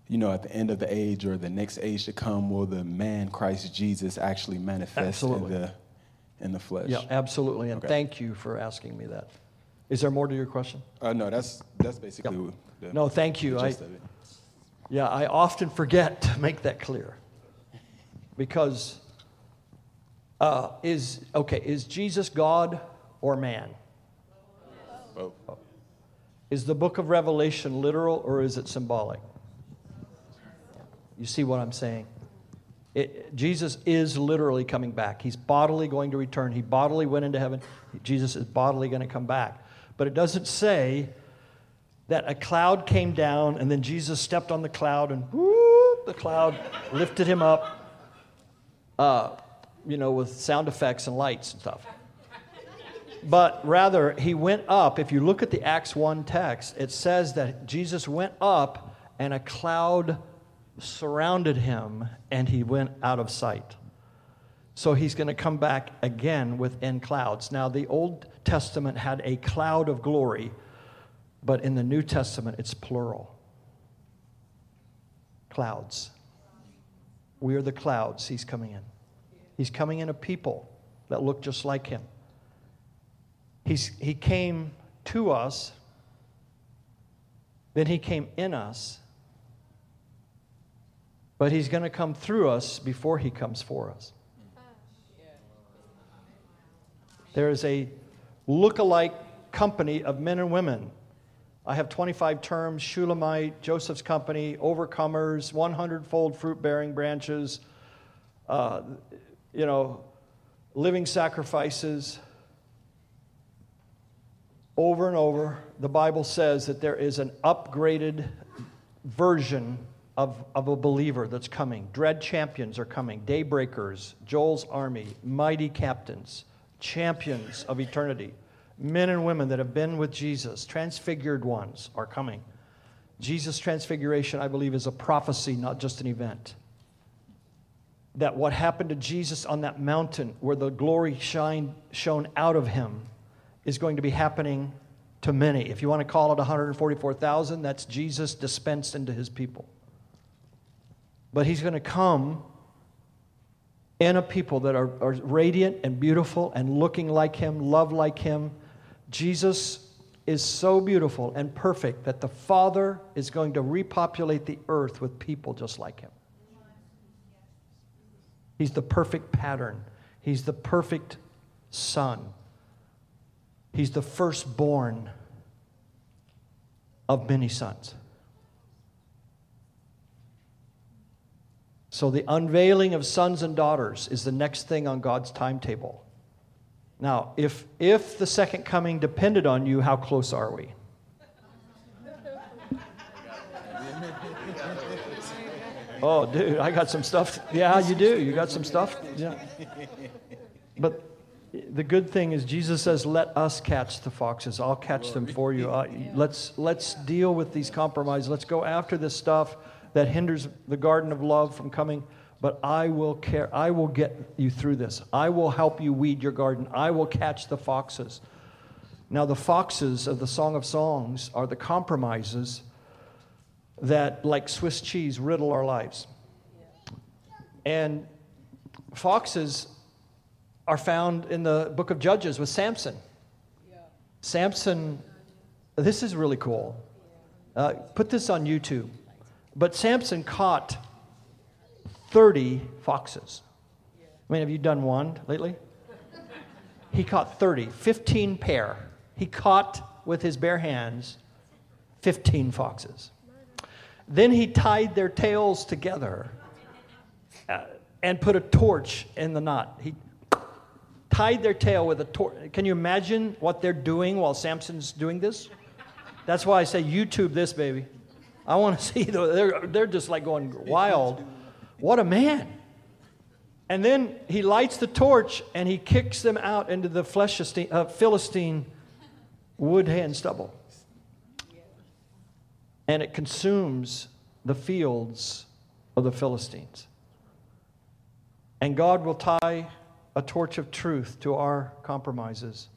you know, at the end of the age or the next age to come, will the man Christ Jesus actually manifest Absolutely. in the in the flesh? Yeah, absolutely. And Okay. thank you for asking me that. Is there more to your question? Uh, no, that's that's basically Yep. the, No, thank you. I- gist of it. Yeah, I often forget to make that clear. Because uh, is okay, is Jesus God or man? Oh, Is the book of Revelation literal or is it symbolic? You see what I'm saying? It, Jesus is literally coming back. He's bodily going to return. He bodily went into heaven. Jesus is bodily going to come back. But it doesn't say that a cloud came down and then Jesus stepped on the cloud and whoop, the cloud lifted him up, uh, you know, with sound effects and lights and stuff. But rather, he went up. If you look at the Acts 1 text, it says that Jesus went up and a cloud surrounded him and he went out of sight. So he's going to come back again within clouds. Now, the Old Testament had a cloud of glory, but in the New Testament, it's plural. Clouds. We are the clouds he's coming in. He's coming in a people that look just like him. He's, he came to us, then he came in us, but he's going to come through us before he comes for us. There is a look-alike company of men and women. I have 25 terms Shulamite, Joseph's company, overcomers, 100 fold fruit bearing branches, uh, you know, living sacrifices. Over and over, the Bible says that there is an upgraded version of, of a believer that's coming. Dread champions are coming, daybreakers, Joel's army, mighty captains, champions of eternity, men and women that have been with Jesus, transfigured ones are coming. Jesus' transfiguration, I believe, is a prophecy, not just an event. That what happened to Jesus on that mountain where the glory shine, shone out of him is going to be happening to many. If you want to call it 144,000, that's Jesus dispensed into his people. But he's going to come in a people that are, are radiant and beautiful and looking like him, love like him. Jesus is so beautiful and perfect that the Father is going to repopulate the earth with people just like him. He's the perfect pattern, he's the perfect son. He's the firstborn of many sons. So, the unveiling of sons and daughters is the next thing on God's timetable. Now, if, if the second coming depended on you, how close are we? Oh, dude, I got some stuff. Yeah, you do. You got some stuff. Yeah. But the good thing is Jesus says, "Let us catch the foxes. I'll catch them for you. Let's let's deal with these compromises. Let's go after this stuff that hinders the garden of love from coming. But I will care. I will get you through this. I will help you weed your garden. I will catch the foxes. Now, the foxes of the Song of Songs are the compromises that, like Swiss cheese, riddle our lives. And foxes are found in the book of Judges with Samson. Samson, this is really cool. Uh, put this on YouTube. But Samson caught 30 foxes. I mean, have you done one lately? He caught 30, 15 pair. He caught with his bare hands 15 foxes. Then he tied their tails together uh, and put a torch in the knot. He tied their tail with a torch. Can you imagine what they're doing while Samson's doing this? That's why I say YouTube this, baby. I want to see, the, they're, they're just like going wild. What a man. And then he lights the torch and he kicks them out into the uh, Philistine wood, hand stubble. And it consumes the fields of the Philistines. And God will tie a torch of truth to our compromises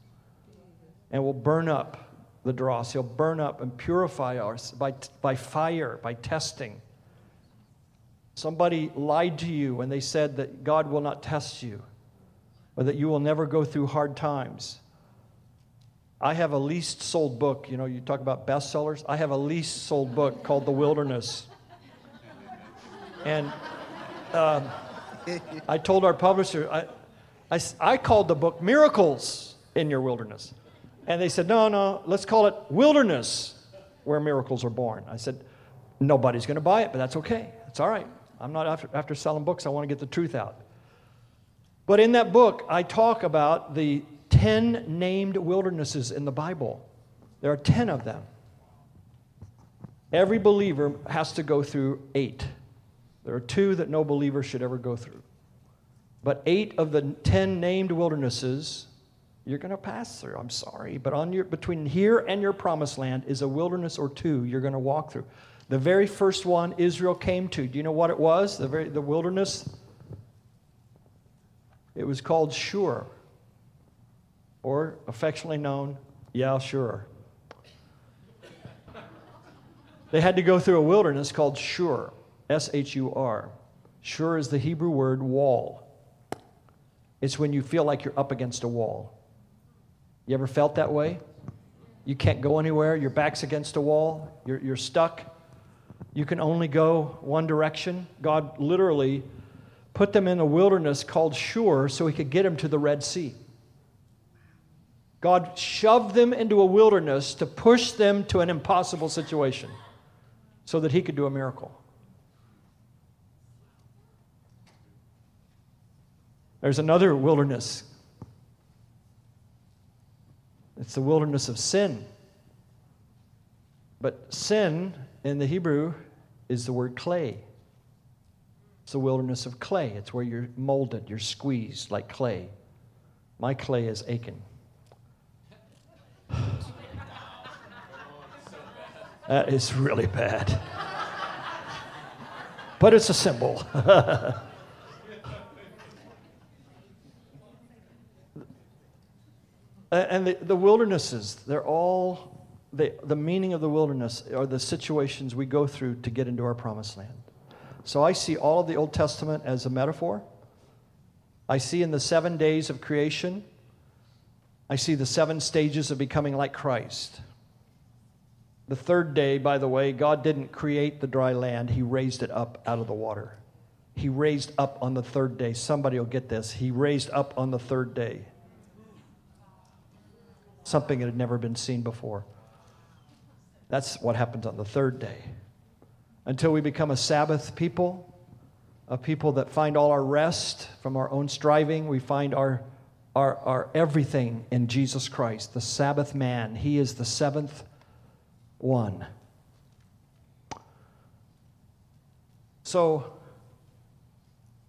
and will burn up the dross. He'll burn up and purify us by, by fire, by testing. Somebody lied to you when they said that God will not test you or that you will never go through hard times. I have a least sold book. You know, you talk about bestsellers. I have a least sold book called The Wilderness. And uh, I told our publisher, I, I, I called the book Miracles in Your Wilderness. And they said, no, no, let's call it Wilderness, where miracles are born. I said, nobody's going to buy it, but that's okay. It's all right. I'm not after, after selling books, I want to get the truth out. But in that book, I talk about the 10 named wildernesses in the Bible. There are 10 of them. Every believer has to go through eight. There are two that no believer should ever go through. But eight of the 10 named wildernesses, you're going to pass through. I'm sorry. But on your, between here and your promised land is a wilderness or two you're going to walk through. The very first one Israel came to, do you know what it was? The, very, the wilderness? It was called Shur, or affectionately known, Yah Shur. They had to go through a wilderness called Shur, S H U R. Shur is the Hebrew word wall. It's when you feel like you're up against a wall. You ever felt that way? You can't go anywhere, your back's against a wall, you're, you're stuck. You can only go one direction. God literally put them in a wilderness called Shur so he could get them to the Red Sea. God shoved them into a wilderness to push them to an impossible situation so that he could do a miracle. There's another wilderness. It's the wilderness of sin. But sin in the Hebrew is the word clay. It's the wilderness of clay. It's where you're molded, you're squeezed like clay. My clay is Achan. that is really bad. But it's a symbol. and the, the wildernesses, they're all, the, the meaning of the wilderness are the situations we go through to get into our promised land. So I see all of the Old Testament as a metaphor. I see in the seven days of creation, I see the seven stages of becoming like Christ. The third day, by the way, God didn't create the dry land, He raised it up out of the water. He raised up on the third day. Somebody will get this. He raised up on the third day. Something that had never been seen before. That's what happens on the third day. Until we become a Sabbath people, a people that find all our rest from our own striving, we find our, our, our everything in Jesus Christ, the Sabbath man. He is the seventh one. So,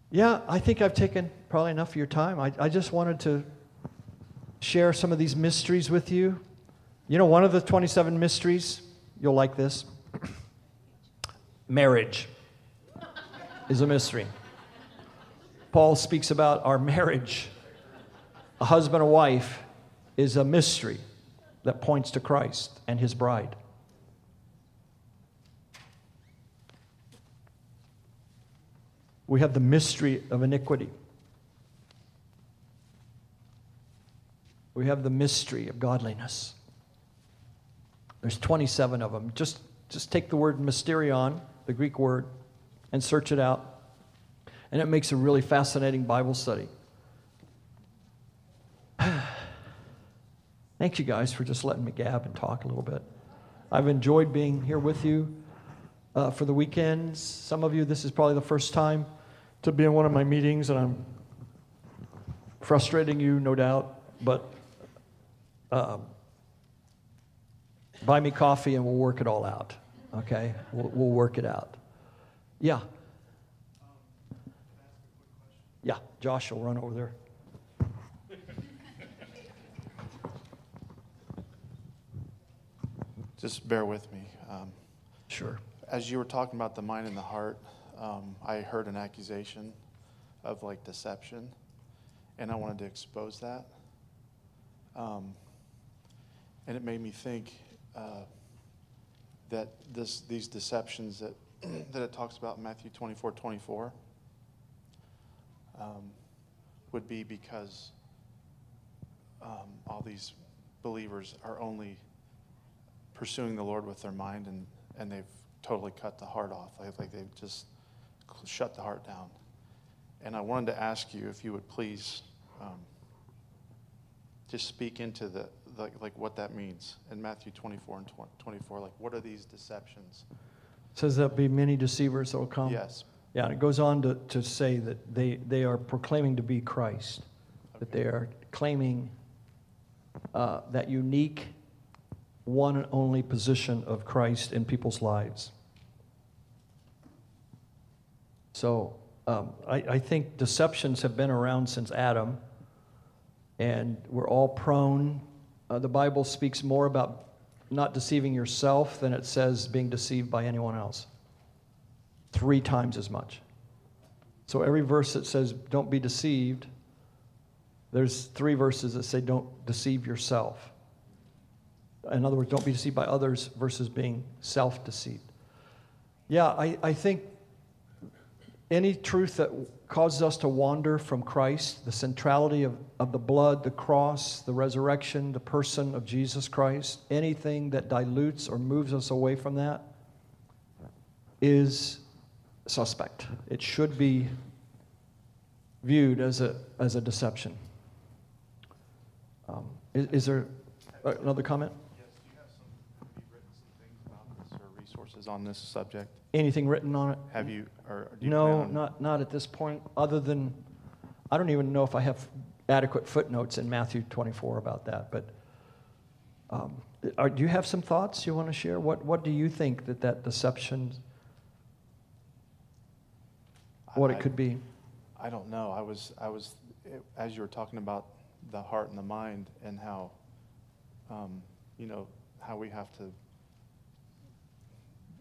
yeah, I think I've taken probably enough of your time. I, I just wanted to share some of these mysteries with you. You know, one of the 27 mysteries, you'll like this marriage is a mystery. Paul speaks about our marriage. A husband and wife is a mystery that points to Christ and his bride. We have the mystery of iniquity. We have the mystery of godliness. There's 27 of them. Just, just take the word mysterion, the Greek word, and search it out. And it makes a really fascinating Bible study. Thank you guys for just letting me gab and talk a little bit. I've enjoyed being here with you uh, for the weekends. Some of you, this is probably the first time to be in one of my meetings, and I'm frustrating you, no doubt, but um, buy me coffee and we'll work it all out. Okay? We'll, we'll work it out. Yeah. Yeah, Josh will run over there. Just bear with me. Um, Sure. as you were talking about the mind and the heart, um, I heard an accusation of like deception, and I wanted to expose that. Um, and it made me think uh, that this, these deceptions that, that it talks about in Matthew 24 24 um, would be because um, all these believers are only pursuing the Lord with their mind and, and they've totally cut the heart off. Like, like they've just shut the heart down. And I wanted to ask you if you would please um, just speak into the, like, like what that means in Matthew 24 and 24. Like, what are these deceptions? says there'll be many deceivers that will come. Yes. Yeah, and it goes on to, to say that they, they are proclaiming to be Christ, that they are claiming uh, that unique one and only position of Christ in people's lives. So um, I, I think deceptions have been around since Adam, and we're all prone. Uh, the Bible speaks more about not deceiving yourself than it says being deceived by anyone else. Three times as much. So every verse that says don't be deceived, there's three verses that say don't deceive yourself. In other words, don't be deceived by others versus being self deceived. Yeah, I, I think any truth that causes us to wander from Christ, the centrality of, of the blood, the cross, the resurrection, the person of Jesus Christ, anything that dilutes or moves us away from that is suspect. It should be viewed as a, as a deception. Um, is, is there another comment? Yes, do you have some, have you written some things about this or resources on this subject? Anything written on it? Have you, or do you No, not, not at this point, other than, I don't even know if I have adequate footnotes in Matthew 24 about that, but um, are, do you have some thoughts you want to share? What, what do you think that that deception, what I- it could be? I don't know. I was, I was, it- as you were talking about the heart and the mind and how, um, you know, how we have to,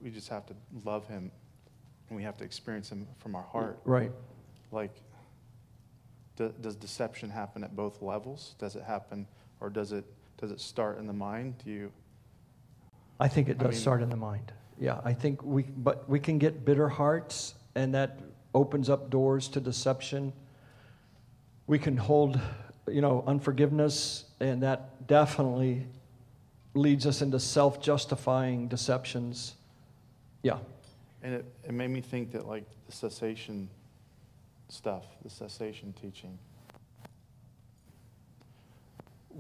we just have to love him and we have to experience him from our heart. Right. Like, do, does deception happen at both levels? Does it happen, or does it, does it start in the mind? Do you, I think it I does mean- start in the mind. Yeah, I think we, but we can get bitter hearts, and that opens up doors to deception. We can hold, you know, unforgiveness, and that definitely leads us into self justifying deceptions. Yeah, and it, it made me think that like the cessation stuff, the cessation teaching,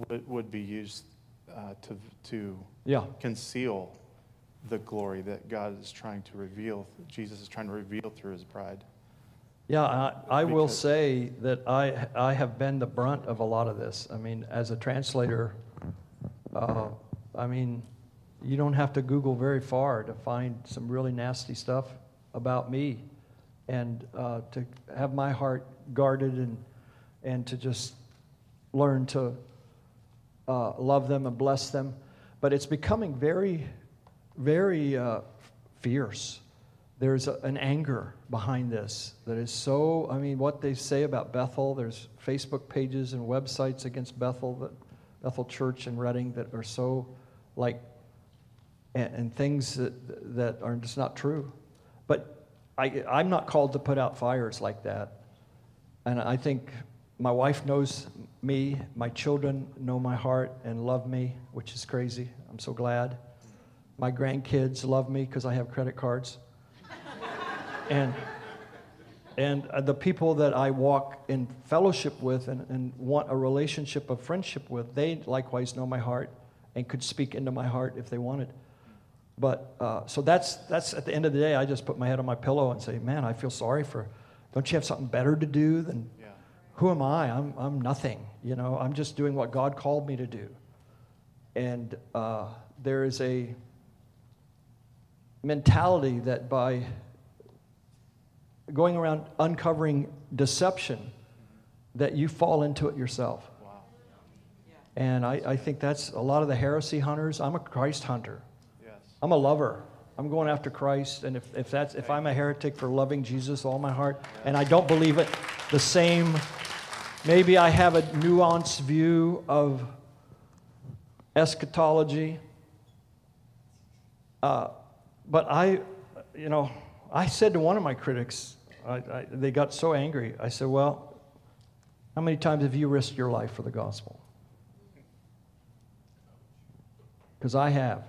would, would be used uh, to, to yeah, conceal the glory that God is trying to reveal, Jesus is trying to reveal through his bride. yeah. I, I will say that I, I have been the brunt of a lot of this. I mean, as a translator, uh, I mean, you don't have to Google very far to find some really nasty stuff about me. And uh, to have my heart guarded and, and to just learn to uh, love them and bless them. But it's becoming very, very uh, fierce. There's a, an anger behind this that is so, I mean, what they say about Bethel, there's Facebook pages and websites against Bethel, that, Bethel Church in Redding that are so like, and, and things that, that are just not true. But I, I'm not called to put out fires like that. And I think my wife knows me, my children know my heart and love me, which is crazy. I'm so glad. My grandkids love me because I have credit cards. and and uh, the people that I walk in fellowship with and, and want a relationship of friendship with, they likewise know my heart and could speak into my heart if they wanted. But uh, so that's that's at the end of the day, I just put my head on my pillow and say, "Man, I feel sorry for. Don't you have something better to do than Yeah. who am I? I'm, I'm nothing. You know, I'm just doing what God called me to do. And uh, there is a mentality that by going around uncovering deception, that you fall into it yourself. Wow. And I, I think that's a lot of the heresy hunters. I'm a Christ hunter. I'm a lover. I'm going after Christ, and if, if that's if I'm a heretic for loving Jesus all my heart, and I don't believe it the same, maybe I have a nuanced view of eschatology. Uh, but I, you know, I said to one of my critics, I, I, they got so angry. I said, "Well, how many times have you risked your life for the gospel?" Because I have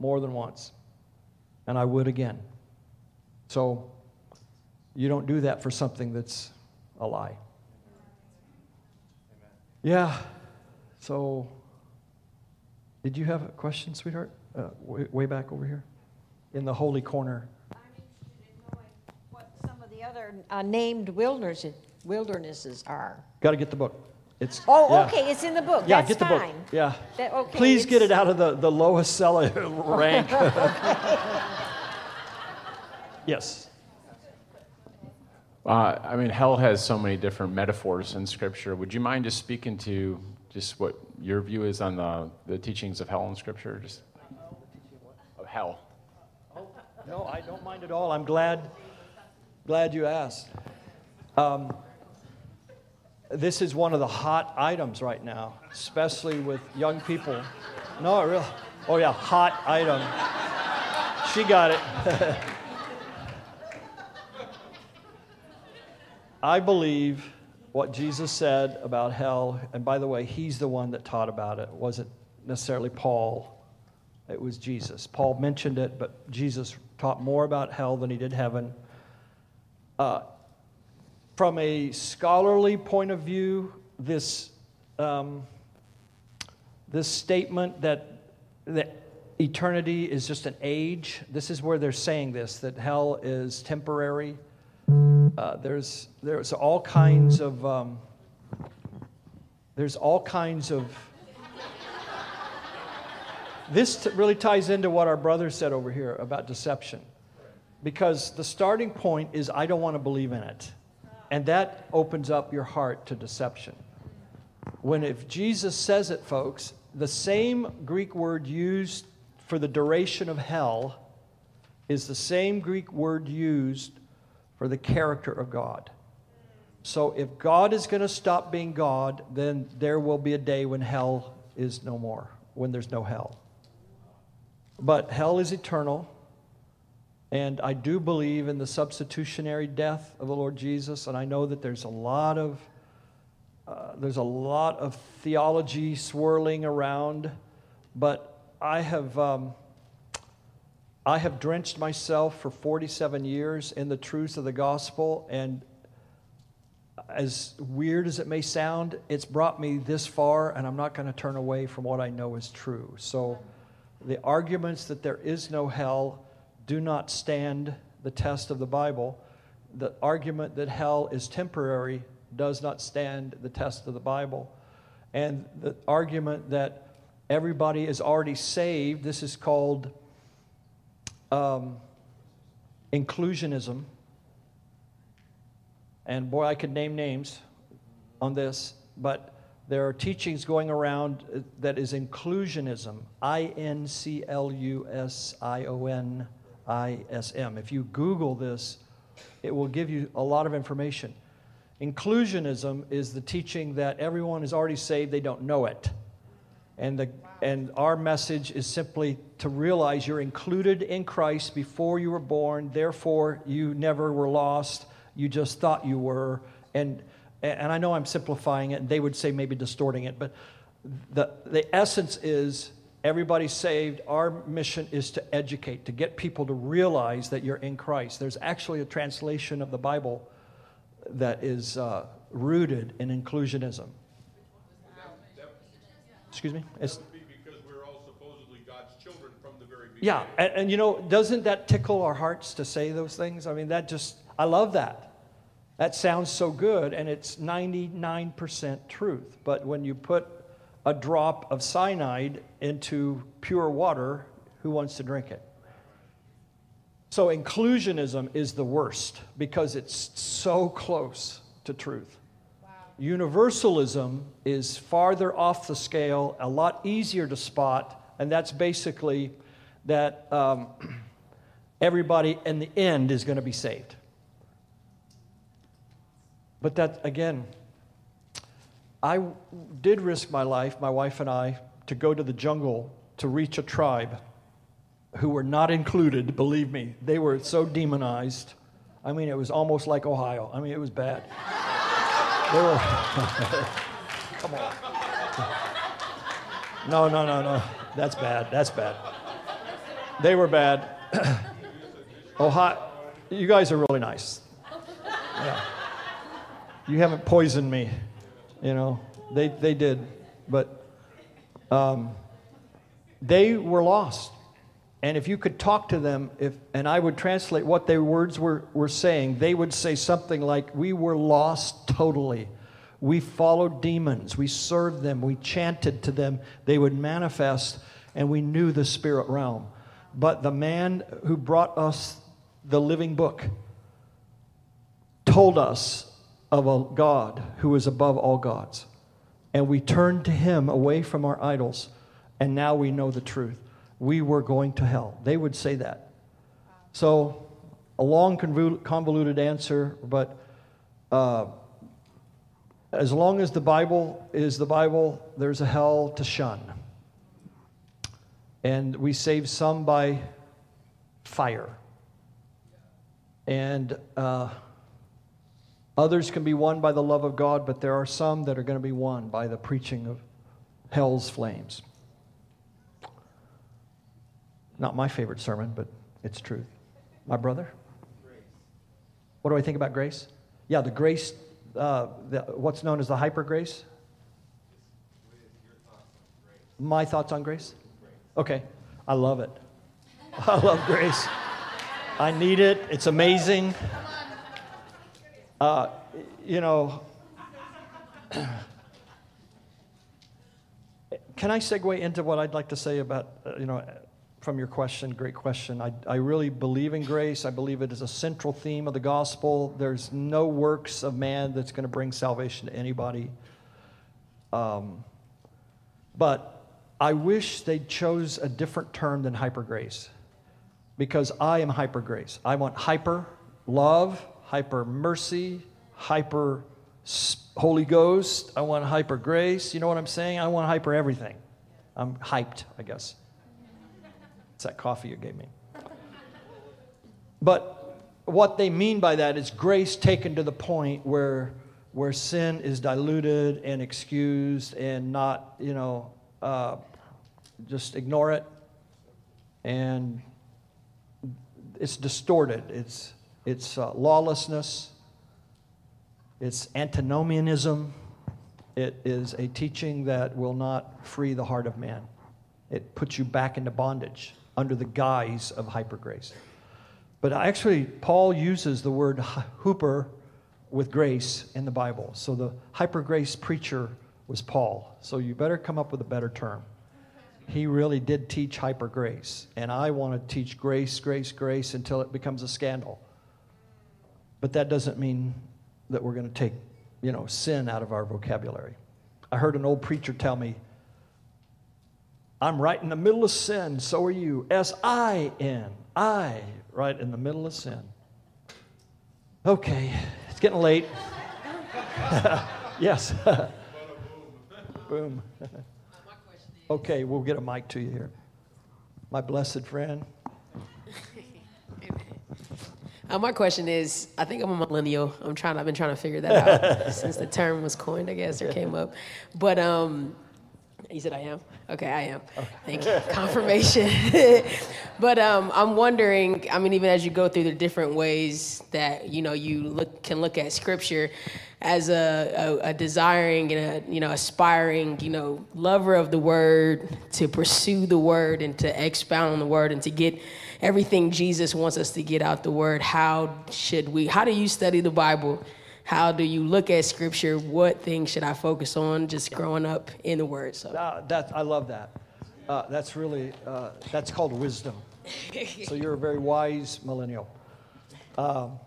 more than once, and I would again. So you don't do that for something that's a lie. Yeah. So, did you have a question, sweetheart? Uh, way, way back over here, in the holy corner. I'm interested in knowing what some of the other uh, named wildernesses, wildernesses are. Got to get the book. It's, Oh, yeah. okay, it's in the book. Yeah, That's get the book. Yeah. That- okay, Please get it out of the, the lowest seller rank. yes. Uh, I mean, hell has so many different metaphors in Scripture. Would you mind just speaking to just what your view is on the, the teachings of hell in Scripture? Just of hell. No, I don't mind at all. I'm glad, glad you asked. Um, this is one of the hot items right now, especially with young people. No, real. Oh yeah, hot item. She got it. I believe what Jesus said about hell, and by the way, he's the one that taught about it. It wasn't necessarily Paul. It was Jesus. Paul mentioned it, but Jesus taught more about hell than he did heaven. Uh, from a scholarly point of view, this, um, this statement that, that eternity is just an age, this is where they're saying this, that hell is temporary. Uh, there's, there's all kinds of, um, there's all kinds of, this t- really ties into what our brother said over here about deception. Because the starting point is, I don't want to believe in it. And that opens up your heart to deception. When if Jesus says it, folks, the same Greek word used for the duration of hell is the same Greek word used for the character of God. So if God is going to stop being God, then there will be a day when hell is no more, when there's no hell. But hell is eternal. And I do believe in the substitutionary death of the Lord Jesus. And I know that there's a lot of uh, there's a lot of theology swirling around, but I have um, I have drenched myself for 47 years in the truths of the gospel, and as weird as it may sound, it's brought me this far, and I'm not going to turn away from what I know is true. So, the arguments that there is no hell do not stand the test of the Bible. The argument that hell is temporary does not stand the test of the Bible. And the argument that everybody is already saved, this is called um, inclusionism. And boy, I could name names on this, but there are teachings going around uh, that is inclusionism I N C L U S I O N I S M. If you Google this, it will give you a lot of information. Inclusionism is the teaching that everyone is already saved, they don't know it. And, the, and our message is simply to realize you're included in Christ before you were born, therefore, you never were lost, you just thought you were. And, and I know I'm simplifying it, and they would say maybe distorting it, but the, the essence is everybody's saved. Our mission is to educate, to get people to realize that you're in Christ. There's actually a translation of the Bible that is uh, rooted in inclusionism. Excuse me? It's, That would be because we're all supposedly God's children from the very beginning. yeah, and, and you know, doesn't that tickle our hearts to say those things? I mean, that just, I love that. That sounds so good, and it's 99% truth. But when you put a drop of cyanide into pure water, who wants to drink it? So, inclusionism is the worst because it's so close to truth. Universalism is farther off the scale, a lot easier to spot, and that's basically that um, everybody in the end is going to be saved. But that, again, I did risk my life, my wife and I, to go to the jungle to reach a tribe who were not included, believe me. They were so demonized. I mean, it was almost like Ohio. I mean, it was bad. They were. Come on. No, no, no, no. That's bad. That's bad. They were bad. Ohio, you guys are really nice. Yeah. You haven't poisoned me, you know. They, they did. But um, they were lost. And if you could talk to them, if, and I would translate what their words were, were saying, they would say something like, We were lost totally. We followed demons. We served them. We chanted to them. They would manifest, and we knew the spirit realm. But the man who brought us the living book told us of a God who is above all gods. And we turned to him away from our idols, and now we know the truth. We were going to hell. They would say that. So, a long, convoluted answer, but uh, as long as the Bible is the Bible, there's a hell to shun. And we save some by fire. And uh, others can be won by the love of God, but there are some that are going to be won by the preaching of hell's flames. Not my favorite sermon, but it's truth. My brother? What do I think about grace? Yeah, the grace, uh, the, what's known as the hyper grace. My thoughts on grace? Okay, I love it. I love grace. I need it. It's amazing. Uh, you know, can I segue into what I'd like to say about, uh, you know, from your question, great question. I, I really believe in grace. I believe it is a central theme of the gospel. There's no works of man that's going to bring salvation to anybody. Um, but I wish they chose a different term than hyper grace because I am hyper grace. I want hyper love, hyper mercy, hyper Holy Ghost. I want hyper grace. You know what I'm saying? I want hyper everything. I'm hyped, I guess. It's that coffee you gave me. But what they mean by that is grace taken to the point where, where sin is diluted and excused and not, you know, uh, just ignore it. And it's distorted. It's, it's uh, lawlessness. It's antinomianism. It is a teaching that will not free the heart of man. It puts you back into bondage under the guise of hyper grace. But actually, Paul uses the word huper with grace in the Bible. So the hyper grace preacher was Paul. So you better come up with a better term. He really did teach hyper grace. And I want to teach grace, grace, grace until it becomes a scandal. But that doesn't mean that we're going to take, you know, sin out of our vocabulary. I heard an old preacher tell me, I'm right in the middle of sin, so are you. S I N. I, right in the middle of sin. Okay, it's getting late. yes. Boom. okay, we'll get a mic to you here. My blessed friend. Uh, my question is, I think I'm a millennial. I'm trying. I've been trying to figure that out since the term was coined, I guess, or came up. But um, you said I am? Okay, I am. Okay. Thank you. Confirmation. but um, I'm wondering, I mean, even as you go through the different ways that, you know, you look can look at scripture as a, a, a desiring and a, you know, aspiring, you know, lover of the word, to pursue the word and to expound on the word and to get everything Jesus wants us to get out the word. How should we, how do you study the Bible? How do you look at scripture? What things should I focus on just growing up in the word? So uh, that, I love that. Uh, that's really, uh, that's called wisdom. so you're a very wise millennial. Um,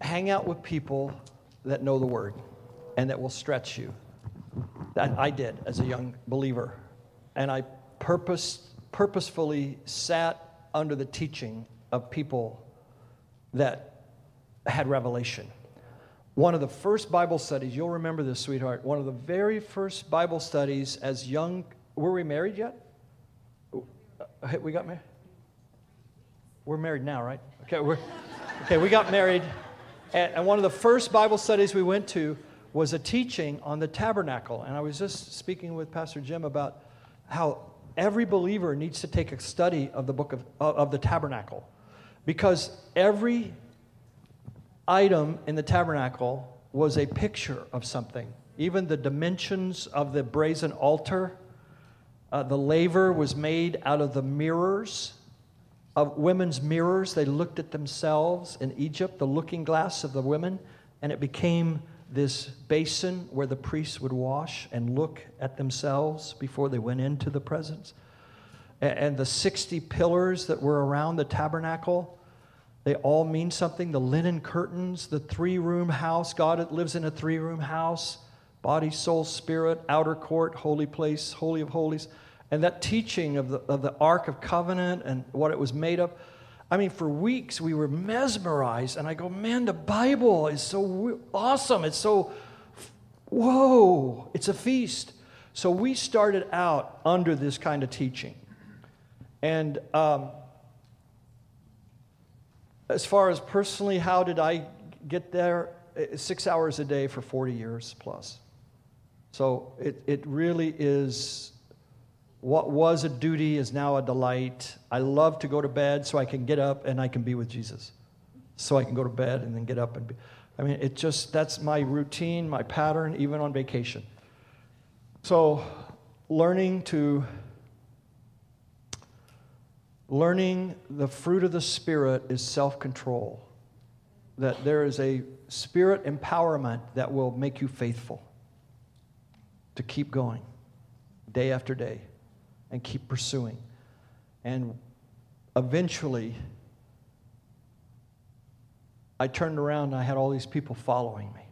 hang out with people that know the word and that will stretch you. That I did as a young believer. And I purpose, purposefully sat under the teaching of people that had revelation one of the first Bible studies, you'll remember this, sweetheart. One of the very first Bible studies as young, were we married yet? Uh, we got married? We're married now, right? Okay, we're, okay we got married. And, and one of the first Bible studies we went to was a teaching on the tabernacle. And I was just speaking with Pastor Jim about how every believer needs to take a study of the book of, of the tabernacle. Because every item in the tabernacle was a picture of something. Even the dimensions of the brazen altar, uh, the laver was made out of the mirrors of women's mirrors. They looked at themselves in Egypt, the looking glass of the women, and it became this basin where the priests would wash and look at themselves before they went into the presence. And the 60 pillars that were around the tabernacle, they all mean something. The linen curtains, the three room house, God lives in a three room house body, soul, spirit, outer court, holy place, holy of holies. And that teaching of the, of the Ark of Covenant and what it was made of. I mean, for weeks we were mesmerized, and I go, man, the Bible is so awesome. It's so, whoa, it's a feast. So we started out under this kind of teaching. And um, as far as personally, how did I get there? Six hours a day for 40 years plus. So it, it really is what was a duty is now a delight. I love to go to bed so I can get up and I can be with Jesus. So I can go to bed and then get up and be. I mean, it just, that's my routine, my pattern, even on vacation. So learning to, learning the fruit of the Spirit is self control. That there is a spirit empowerment that will make you faithful to keep going day after day and keep pursuing. And eventually, I turned around and I had all these people following me.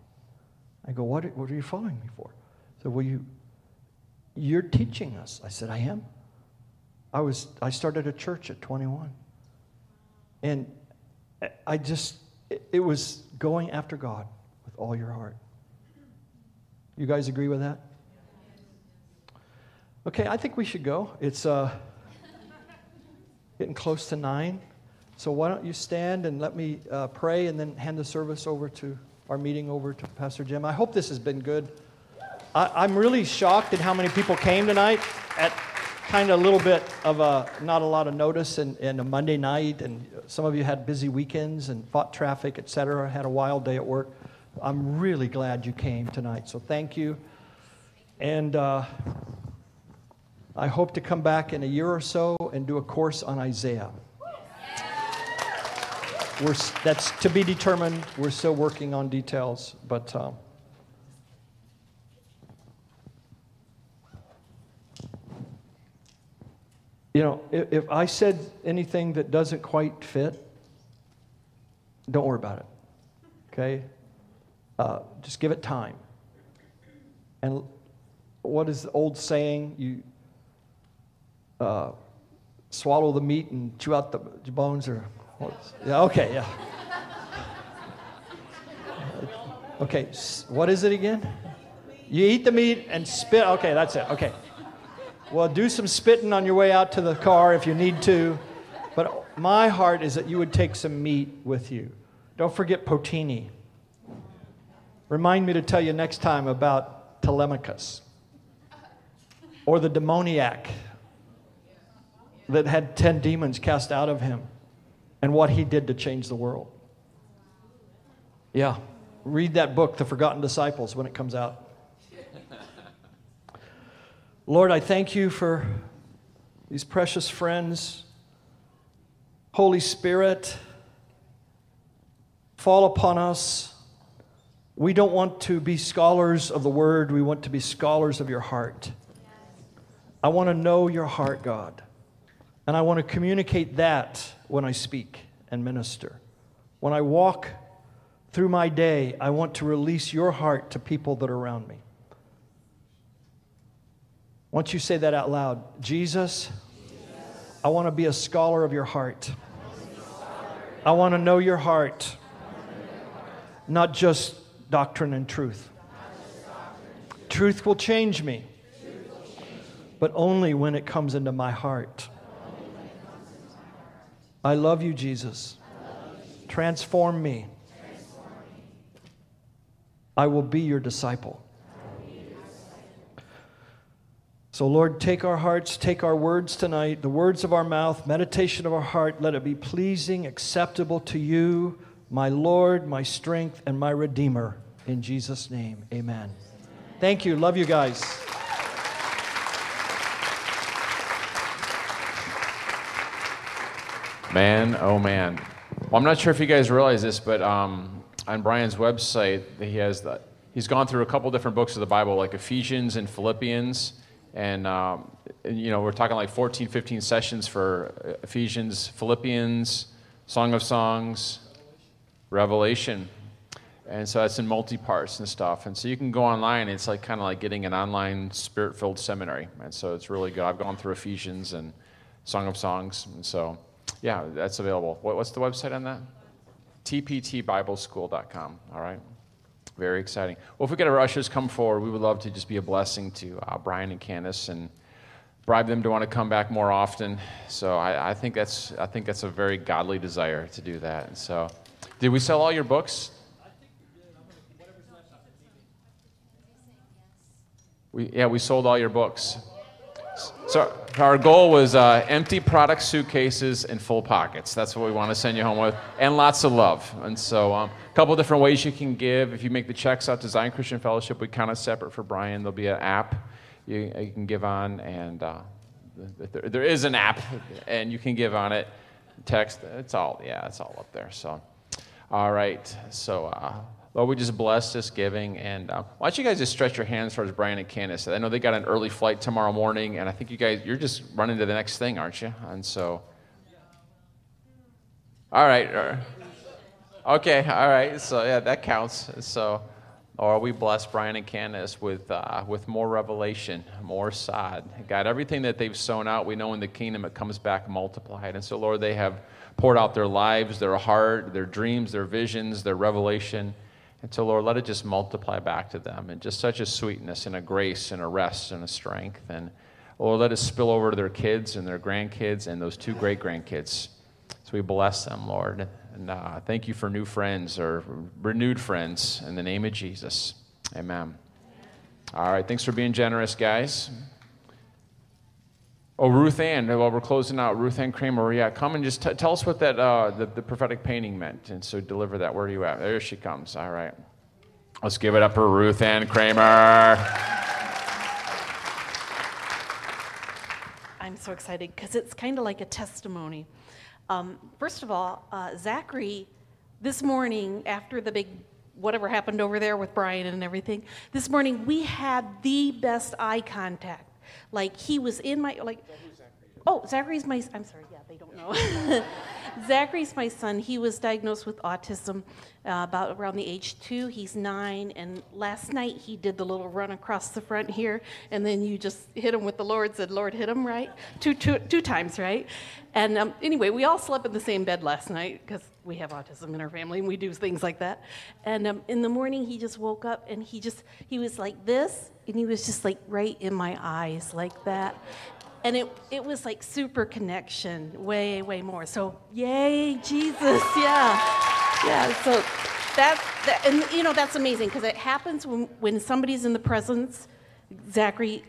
I go, What, what are you following me for? I said, Well, you, you're teaching us. I said, I am. I, was, I started a church at 21. And I just, it- it was going after God with all your heart. You guys agree with that? Okay, I think we should go. It's uh, getting close to nine. So why don't you stand and let me uh, pray and then hand the service over to our meeting over to Pastor Jim. I hope this has been good. I, I'm really shocked at how many people came tonight at kind of a little bit of a, not a lot of notice and, and a Monday night. And some of you had busy weekends and fought traffic, et cetera, had a wild day at work. I'm really glad you came tonight. So thank you. And uh, I hope to come back in a year or so and do a course on Isaiah. We're, that's to be determined. We're still working on details, but um, you know, if, if I said anything that doesn't quite fit, don't worry about it. Okay, uh, just give it time. And what is the old saying? You uh, swallow the meat and chew out the bones, or yeah, okay, yeah. Okay, what is it again? You eat the meat and spit. Okay, that's it. Okay. Well, do some spitting on your way out to the car if you need to. But my heart is that you would take some meat with you. Don't forget Photini. Remind me to tell you next time about Telemachus or the demoniac that had 10 demons cast out of him and what he did to change the world. Yeah, read that book, The Forgotten Disciples, when it comes out. Lord, I thank you for these precious friends. Holy Spirit, fall upon us. We don't want to be scholars of the word, we want to be scholars of your heart. I want to know your heart, God. And I want to communicate that when I speak and minister. When I walk through my day, I want to release your heart to people that are around me. Once you say that out loud, Jesus, I want to be a scholar of your heart. I want to know your heart, not just doctrine and truth. Truth will change me, but only when it comes into my heart. I love you, Jesus. Transform me. I will be your disciple. So, Lord, take our hearts, take our words tonight, the words of our mouth, meditation of our heart, let it be pleasing, acceptable to you, my Lord, my strength, and my Redeemer. In Jesus' name, amen. Thank you. Love you guys. Man, oh man. Well, I'm not sure if you guys realize this, but um, on Brian's website, he has he's gone through a couple different books of the Bible, like Ephesians and Philippians. And, um, you know, we're talking like 14, 15 sessions for Ephesians, Philippians, Song of Songs, Revelation. And so that's in multi parts and stuff. And so you can go online. It's like kind of like getting an online spirit filled seminary. And so it's really good. I've gone through Ephesians and Song of Songs. And so, yeah, that's available. What, what's the website on that? tptbibleschool.com. All right. Very exciting. Well, if we get our ushers come forward, we would love to just be a blessing to uh, Brian and Candice and bribe them to want to come back more often. So I, I, think that's I think that's a very godly desire to do that. And so, did we sell all your books? We, yeah, we sold all your books. So our goal was uh, empty product suitcases and full pockets. That's what we want to send you home with, and lots of love. And so, um, a couple different ways you can give. If you make the checks out to Zion Christian Fellowship, we count it separate for Brian. There'll be an app you, you can give on, and uh, there, there is an app, and you can give on it. Text, it's all yeah, it's all up there. So, all right. So. Uh, Lord, we just bless this giving. And uh, why don't you guys just stretch your hands towards Brian and Candice? I know they got an early flight tomorrow morning, and I think you guys, you're just running to the next thing, aren't you? And so, all right. Okay, all right. So, yeah, that counts. So, or we bless Brian and Candice with, uh, with more revelation, more sod. God, everything that they've sown out, we know in the kingdom it comes back multiplied. And so, Lord, they have poured out their lives, their heart, their dreams, their visions, their revelation. And so, Lord, let it just multiply back to them and just such a sweetness and a grace and a rest and a strength. And, Lord, let it spill over to their kids and their grandkids and those two great grandkids. So we bless them, Lord. And uh, thank you for new friends or renewed friends in the name of Jesus. Amen. All right. Thanks for being generous, guys. Oh, Ruth Ann, while we're closing out, Ruth Ann Kramer, yeah, come and just t- tell us what that, uh, the, the prophetic painting meant. And so deliver that. Where are you at? There she comes. All right. Let's give it up for Ruth Ann Kramer. I'm so excited because it's kind of like a testimony. Um, first of all, uh, Zachary, this morning after the big whatever happened over there with Brian and everything, this morning we had the best eye contact. Like he was in my like. Oh, Zachary's my. I'm sorry. Yeah, they don't know. Zachary's my son. He was diagnosed with autism uh, about around the age two. He's nine, and last night he did the little run across the front here, and then you just hit him with the Lord. Said, "Lord, hit him right two, two, two times, right?" And um, anyway, we all slept in the same bed last night because we have autism in our family and we do things like that. And um, in the morning, he just woke up and he just he was like this, and he was just like right in my eyes like that. And it, it was like super connection way way more. So yay jesus. Yeah. Yeah. So that, that and you know that's amazing because it happens when, when somebody's in the presence zachary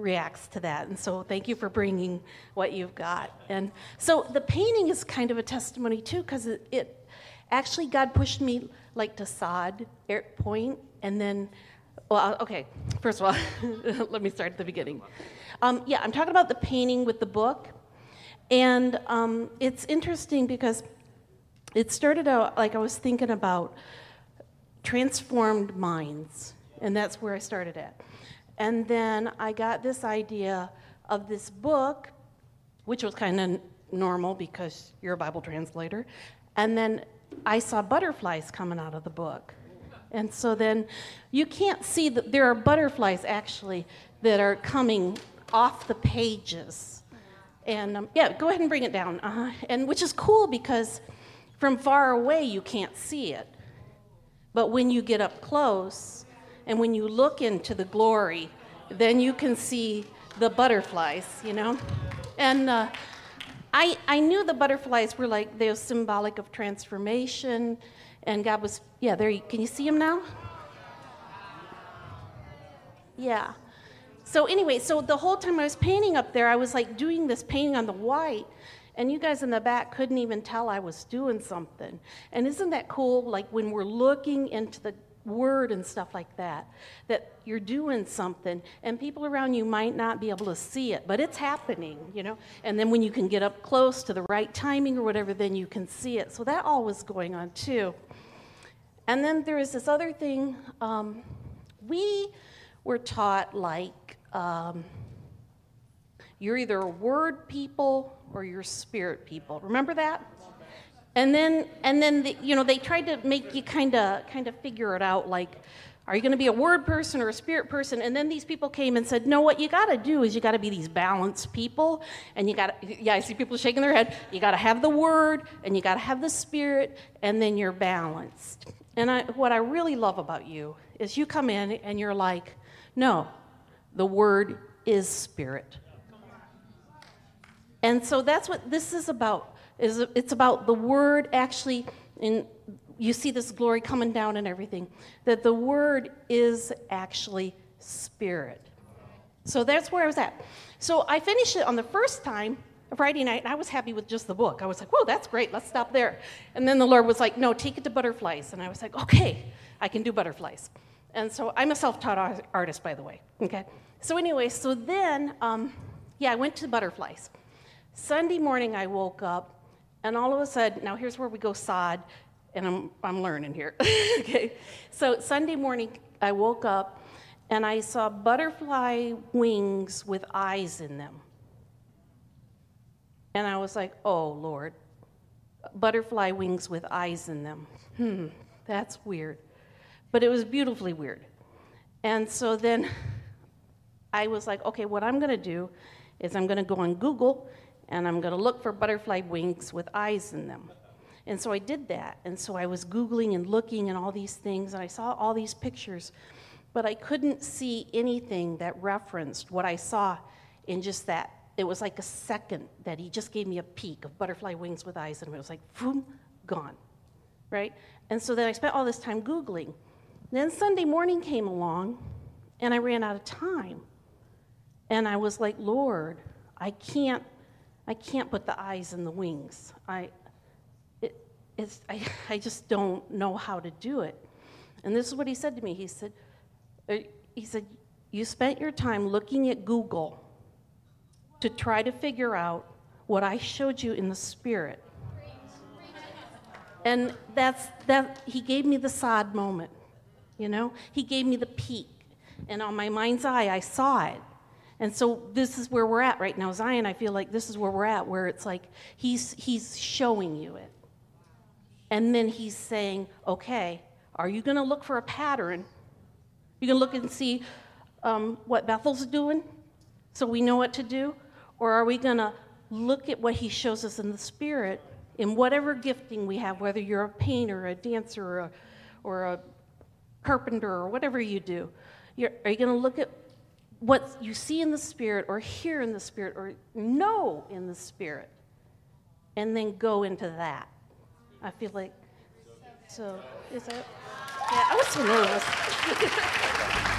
reacts to that and so thank you for bringing what you've got and so the painting is kind of a testimony too because it, it actually god pushed me like to sod point and then well okay first of all let me start at the beginning um, yeah, I'm talking about the painting with the book. And um, it's interesting because it started out like I was thinking about transformed minds, and that's where I started at. And then I got this idea of this book, which was kind of normal because you're a Bible translator. And then I saw butterflies coming out of the book. And so then you can't see that there are butterflies actually that are coming off the pages. And um, yeah, go ahead and bring it down. Uh-huh. And which is cool because from far away you can't see it. But when you get up close and when you look into the glory, then you can see the butterflies, you know? And uh, I, I knew the butterflies were like, they were symbolic of transformation. And God was, yeah, there, you, can you see them now? Yeah. So anyway, so the whole time I was painting up there, I was like doing this painting on the white, and you guys in the back couldn't even tell I was doing something. And isn't that cool? Like when we're looking into the word and stuff like that, that you're doing something, and people around you might not be able to see it, but it's happening, you know? And then when you can get up close to the right timing or whatever, then you can see it. So that all was going on too. And then there is this other thing. Um, we were taught like um, you're either word people or you're spirit people. Remember that? And then, and then, the, you know, they tried to make you kind of, kind of figure it out. Like, are you going to be a word person or a spirit person? And then these people came and said, no, what you got to do is you got to be these balanced people, and you got to, yeah, I see people shaking their head. You got to have the word, and you got to have the spirit, and then you're balanced. And I, what I really love about you is you come in and you're like, no, the word is spirit. And so that's what this is about. Is it's about the word actually in you see this glory coming down and everything. That the word is actually spirit. So that's where I was at. So I finished it on the first time, Friday night, and I was happy with just the book. I was like, whoa, that's great, let's stop there. And then the Lord was like, no, take it to butterflies. And I was like, okay, I can do butterflies. And so I'm a self taught artist, by the way. Okay? So, anyway, so then, um, yeah, I went to butterflies. Sunday morning, I woke up, and all of a sudden, now here's where we go sod, and I'm, I'm learning here. okay? So, Sunday morning, I woke up, and I saw butterfly wings with eyes in them. And I was like, oh, Lord, butterfly wings with eyes in them. Hmm, that's weird. But it was beautifully weird. And so then I was like, okay, what I'm going to do is I'm going to go on Google and I'm going to look for butterfly wings with eyes in them. And so I did that. And so I was Googling and looking and all these things, and I saw all these pictures, but I couldn't see anything that referenced what I saw in just that. It was like a second that he just gave me a peek of butterfly wings with eyes, and it was like, boom, gone. Right? And so then I spent all this time Googling. Then Sunday morning came along, and I ran out of time. And I was like, Lord, I can't I can't put the eyes and the wings. I, it, it's, I, I just don't know how to do it. And this is what he said to me. He said, uh, he said, you spent your time looking at Google to try to figure out what I showed you in the spirit. And that's that he gave me the sod moment, you know? He gave me the peak. And on my mind's eye, I saw it. And so this is where we're at right now. Zion, I feel like this is where we're at, where it's like he's, he's showing you it. And then he's saying, okay, are you going to look for a pattern? You going to look and see um, what Bethel's doing so we know what to do? Or are we going to look at what he shows us in the spirit in whatever gifting we have, whether you're a painter, a dancer, or a, or a carpenter, or whatever you do? Are you going to look at what you see in the Spirit, or hear in the Spirit, or know in the Spirit, and then go into that. I feel like, so, is that, yeah, I was so nervous.